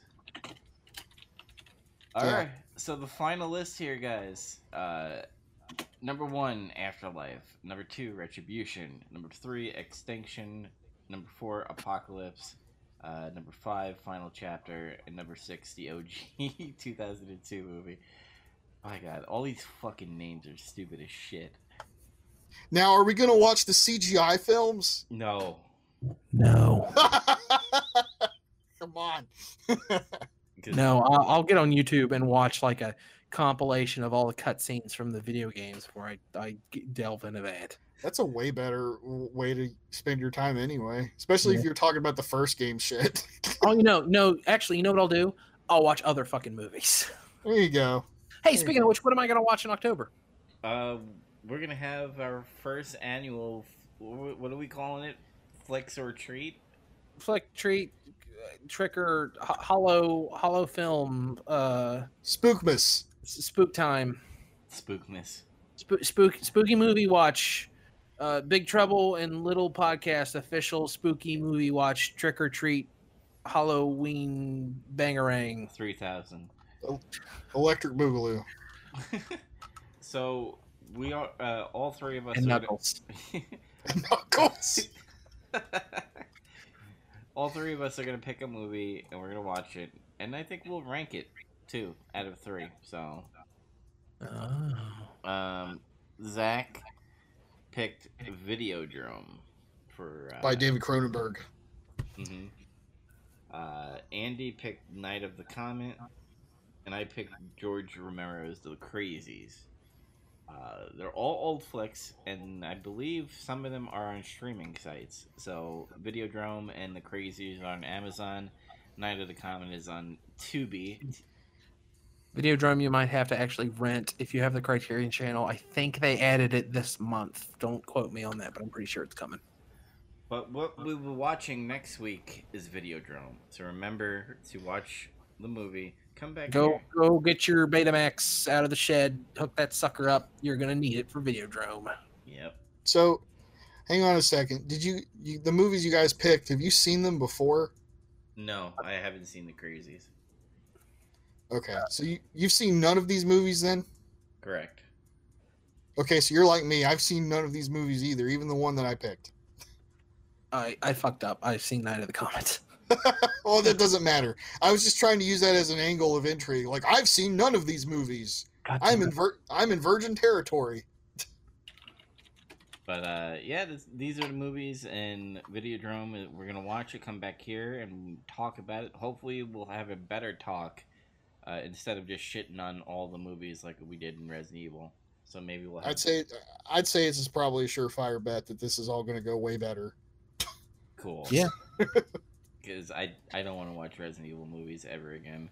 All right, Yeah. so the final list here, guys. Uh, number one, Afterlife. Number two, Retribution. Number three, Extinction. Number four, Apocalypse. Uh, number five, Final Chapter, and number six, the OG 2002 movie. My God, all these fucking names are stupid as shit. Now, are we gonna watch the CGI films? No, No, Come on. no, I'll, I'll get on YouTube and watch like a compilation of all the cutscenes from the video games before I I delve into that. That's a way better way to spend your time anyway, especially if you're talking about the first game shit. Oh, you know, no, actually, you know what I'll do? I'll watch other fucking movies. there you go. Hey, you speaking of which, what am I going to watch in October? Uh, we're gonna have our first annual. What are we calling it? Flicks or treat? flick treat uh, tricker ho- hollow hollow film uh Spookmas. spook time Spookmas. spook, spook spooky movie watch uh big trouble and little podcast official spooky movie watch trick or treat halloween bangerang. Three thousand. Electric Boogaloo. so we are uh, all three of us. and are knuckles Knuckles. all three of us are gonna pick a movie and we're gonna watch it, and I think we'll rank it two out of three. So, oh. um, Zach picked Videodrome for uh, By David Cronenberg. mhm. Uh, Andy picked Night of the Comet, and I picked George Romero's The Crazies. Uh, they're all old flicks, and I believe some of them are on streaming sites. So, Videodrome and The Crazies are on Amazon. Night of the Comet is on Tubi. Videodrome you might have to actually rent if you have the Criterion channel. I think they added it this month. Don't quote me on that, but I'm pretty sure it's coming. But what we'll be watching next week is Videodrome. So remember to watch the movie. Come back Go here. go get your Betamax out of the shed, hook that sucker up. You're gonna need it for Videodrome. Yep. So, hang on a second. Did you, you the movies you guys picked? Have you seen them before? No, I haven't seen The Crazies. Okay, so you you've seen none of these movies then? Correct. Okay, so you're like me. I've seen none of these movies either, even the one that I picked. I I fucked up. I've seen Night of the Comet. well, that doesn't matter. I was just trying to use that as an angle of intrigue. Like I've seen none of these movies. God I'm damn in vir- I'm in virgin territory. But uh, yeah, this, these are the movies and Videodrome. We're gonna watch it, come back here, and talk about it. Hopefully, we'll have a better talk uh, instead of just shitting on all the movies like we did in Resident Evil. So maybe we'll. Have, I'd say I'd say this is probably a surefire bet that this is all going to go way better. cool. Yeah. Because I I don't want to watch Resident Evil movies ever again.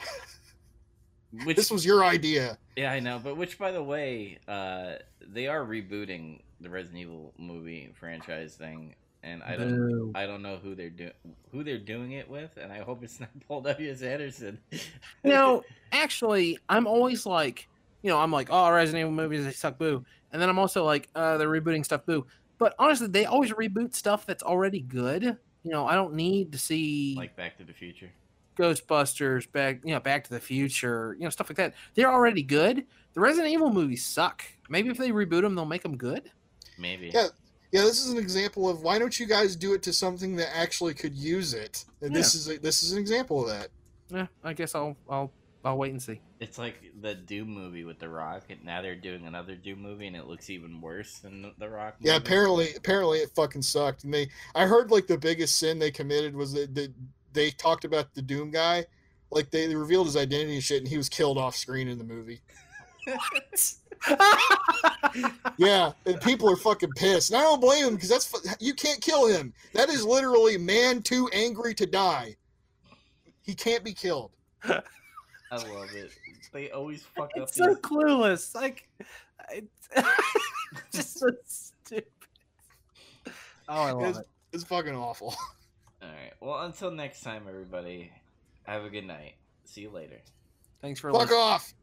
Which This was your idea. Yeah, I know. But which, by the way, uh, they are rebooting the Resident Evil movie franchise thing, and I don't, Boo. I don't know who they're doing, who they're doing it with, and I hope it's not Paul W. S. Anderson. No, actually, I'm always like, you know, I'm like, oh, Resident Evil movies they suck, boo. And then I'm also like, uh, they're rebooting stuff, boo. But honestly, they always reboot stuff that's already good. You know, I don't need to see like Back to the Future. Ghostbusters, back, you know, Back to the Future, you know, stuff like that. They're already good. The Resident Evil movies suck. Maybe if they reboot them, they'll make them good. Maybe. Yeah. Yeah, this is an example of why don't you guys do it to something that actually could use it? And this is a, this is an example of that. Yeah, I guess I'll I'll I'll wait and see. It's like the Doom movie with The Rock, and now they're doing another Doom movie, and it looks even worse than the- The Rock. Yeah, apparently apparently it fucking sucked. And they I heard like the biggest sin they committed was that, that they talked about the Doom guy. Like they revealed his identity and shit, and he was killed off screen in the movie. Yeah, and people are fucking pissed. And I don't blame him because that's you can't kill him. That is literally man too angry to die. He can't be killed. I love it. They always fuck up. it's so these- clueless. Like, it's just so stupid. Oh, I love It's, it. it's fucking awful. All right. Well, until next time, everybody. Have a good night. See you later. Thanks for Fuck listening. off.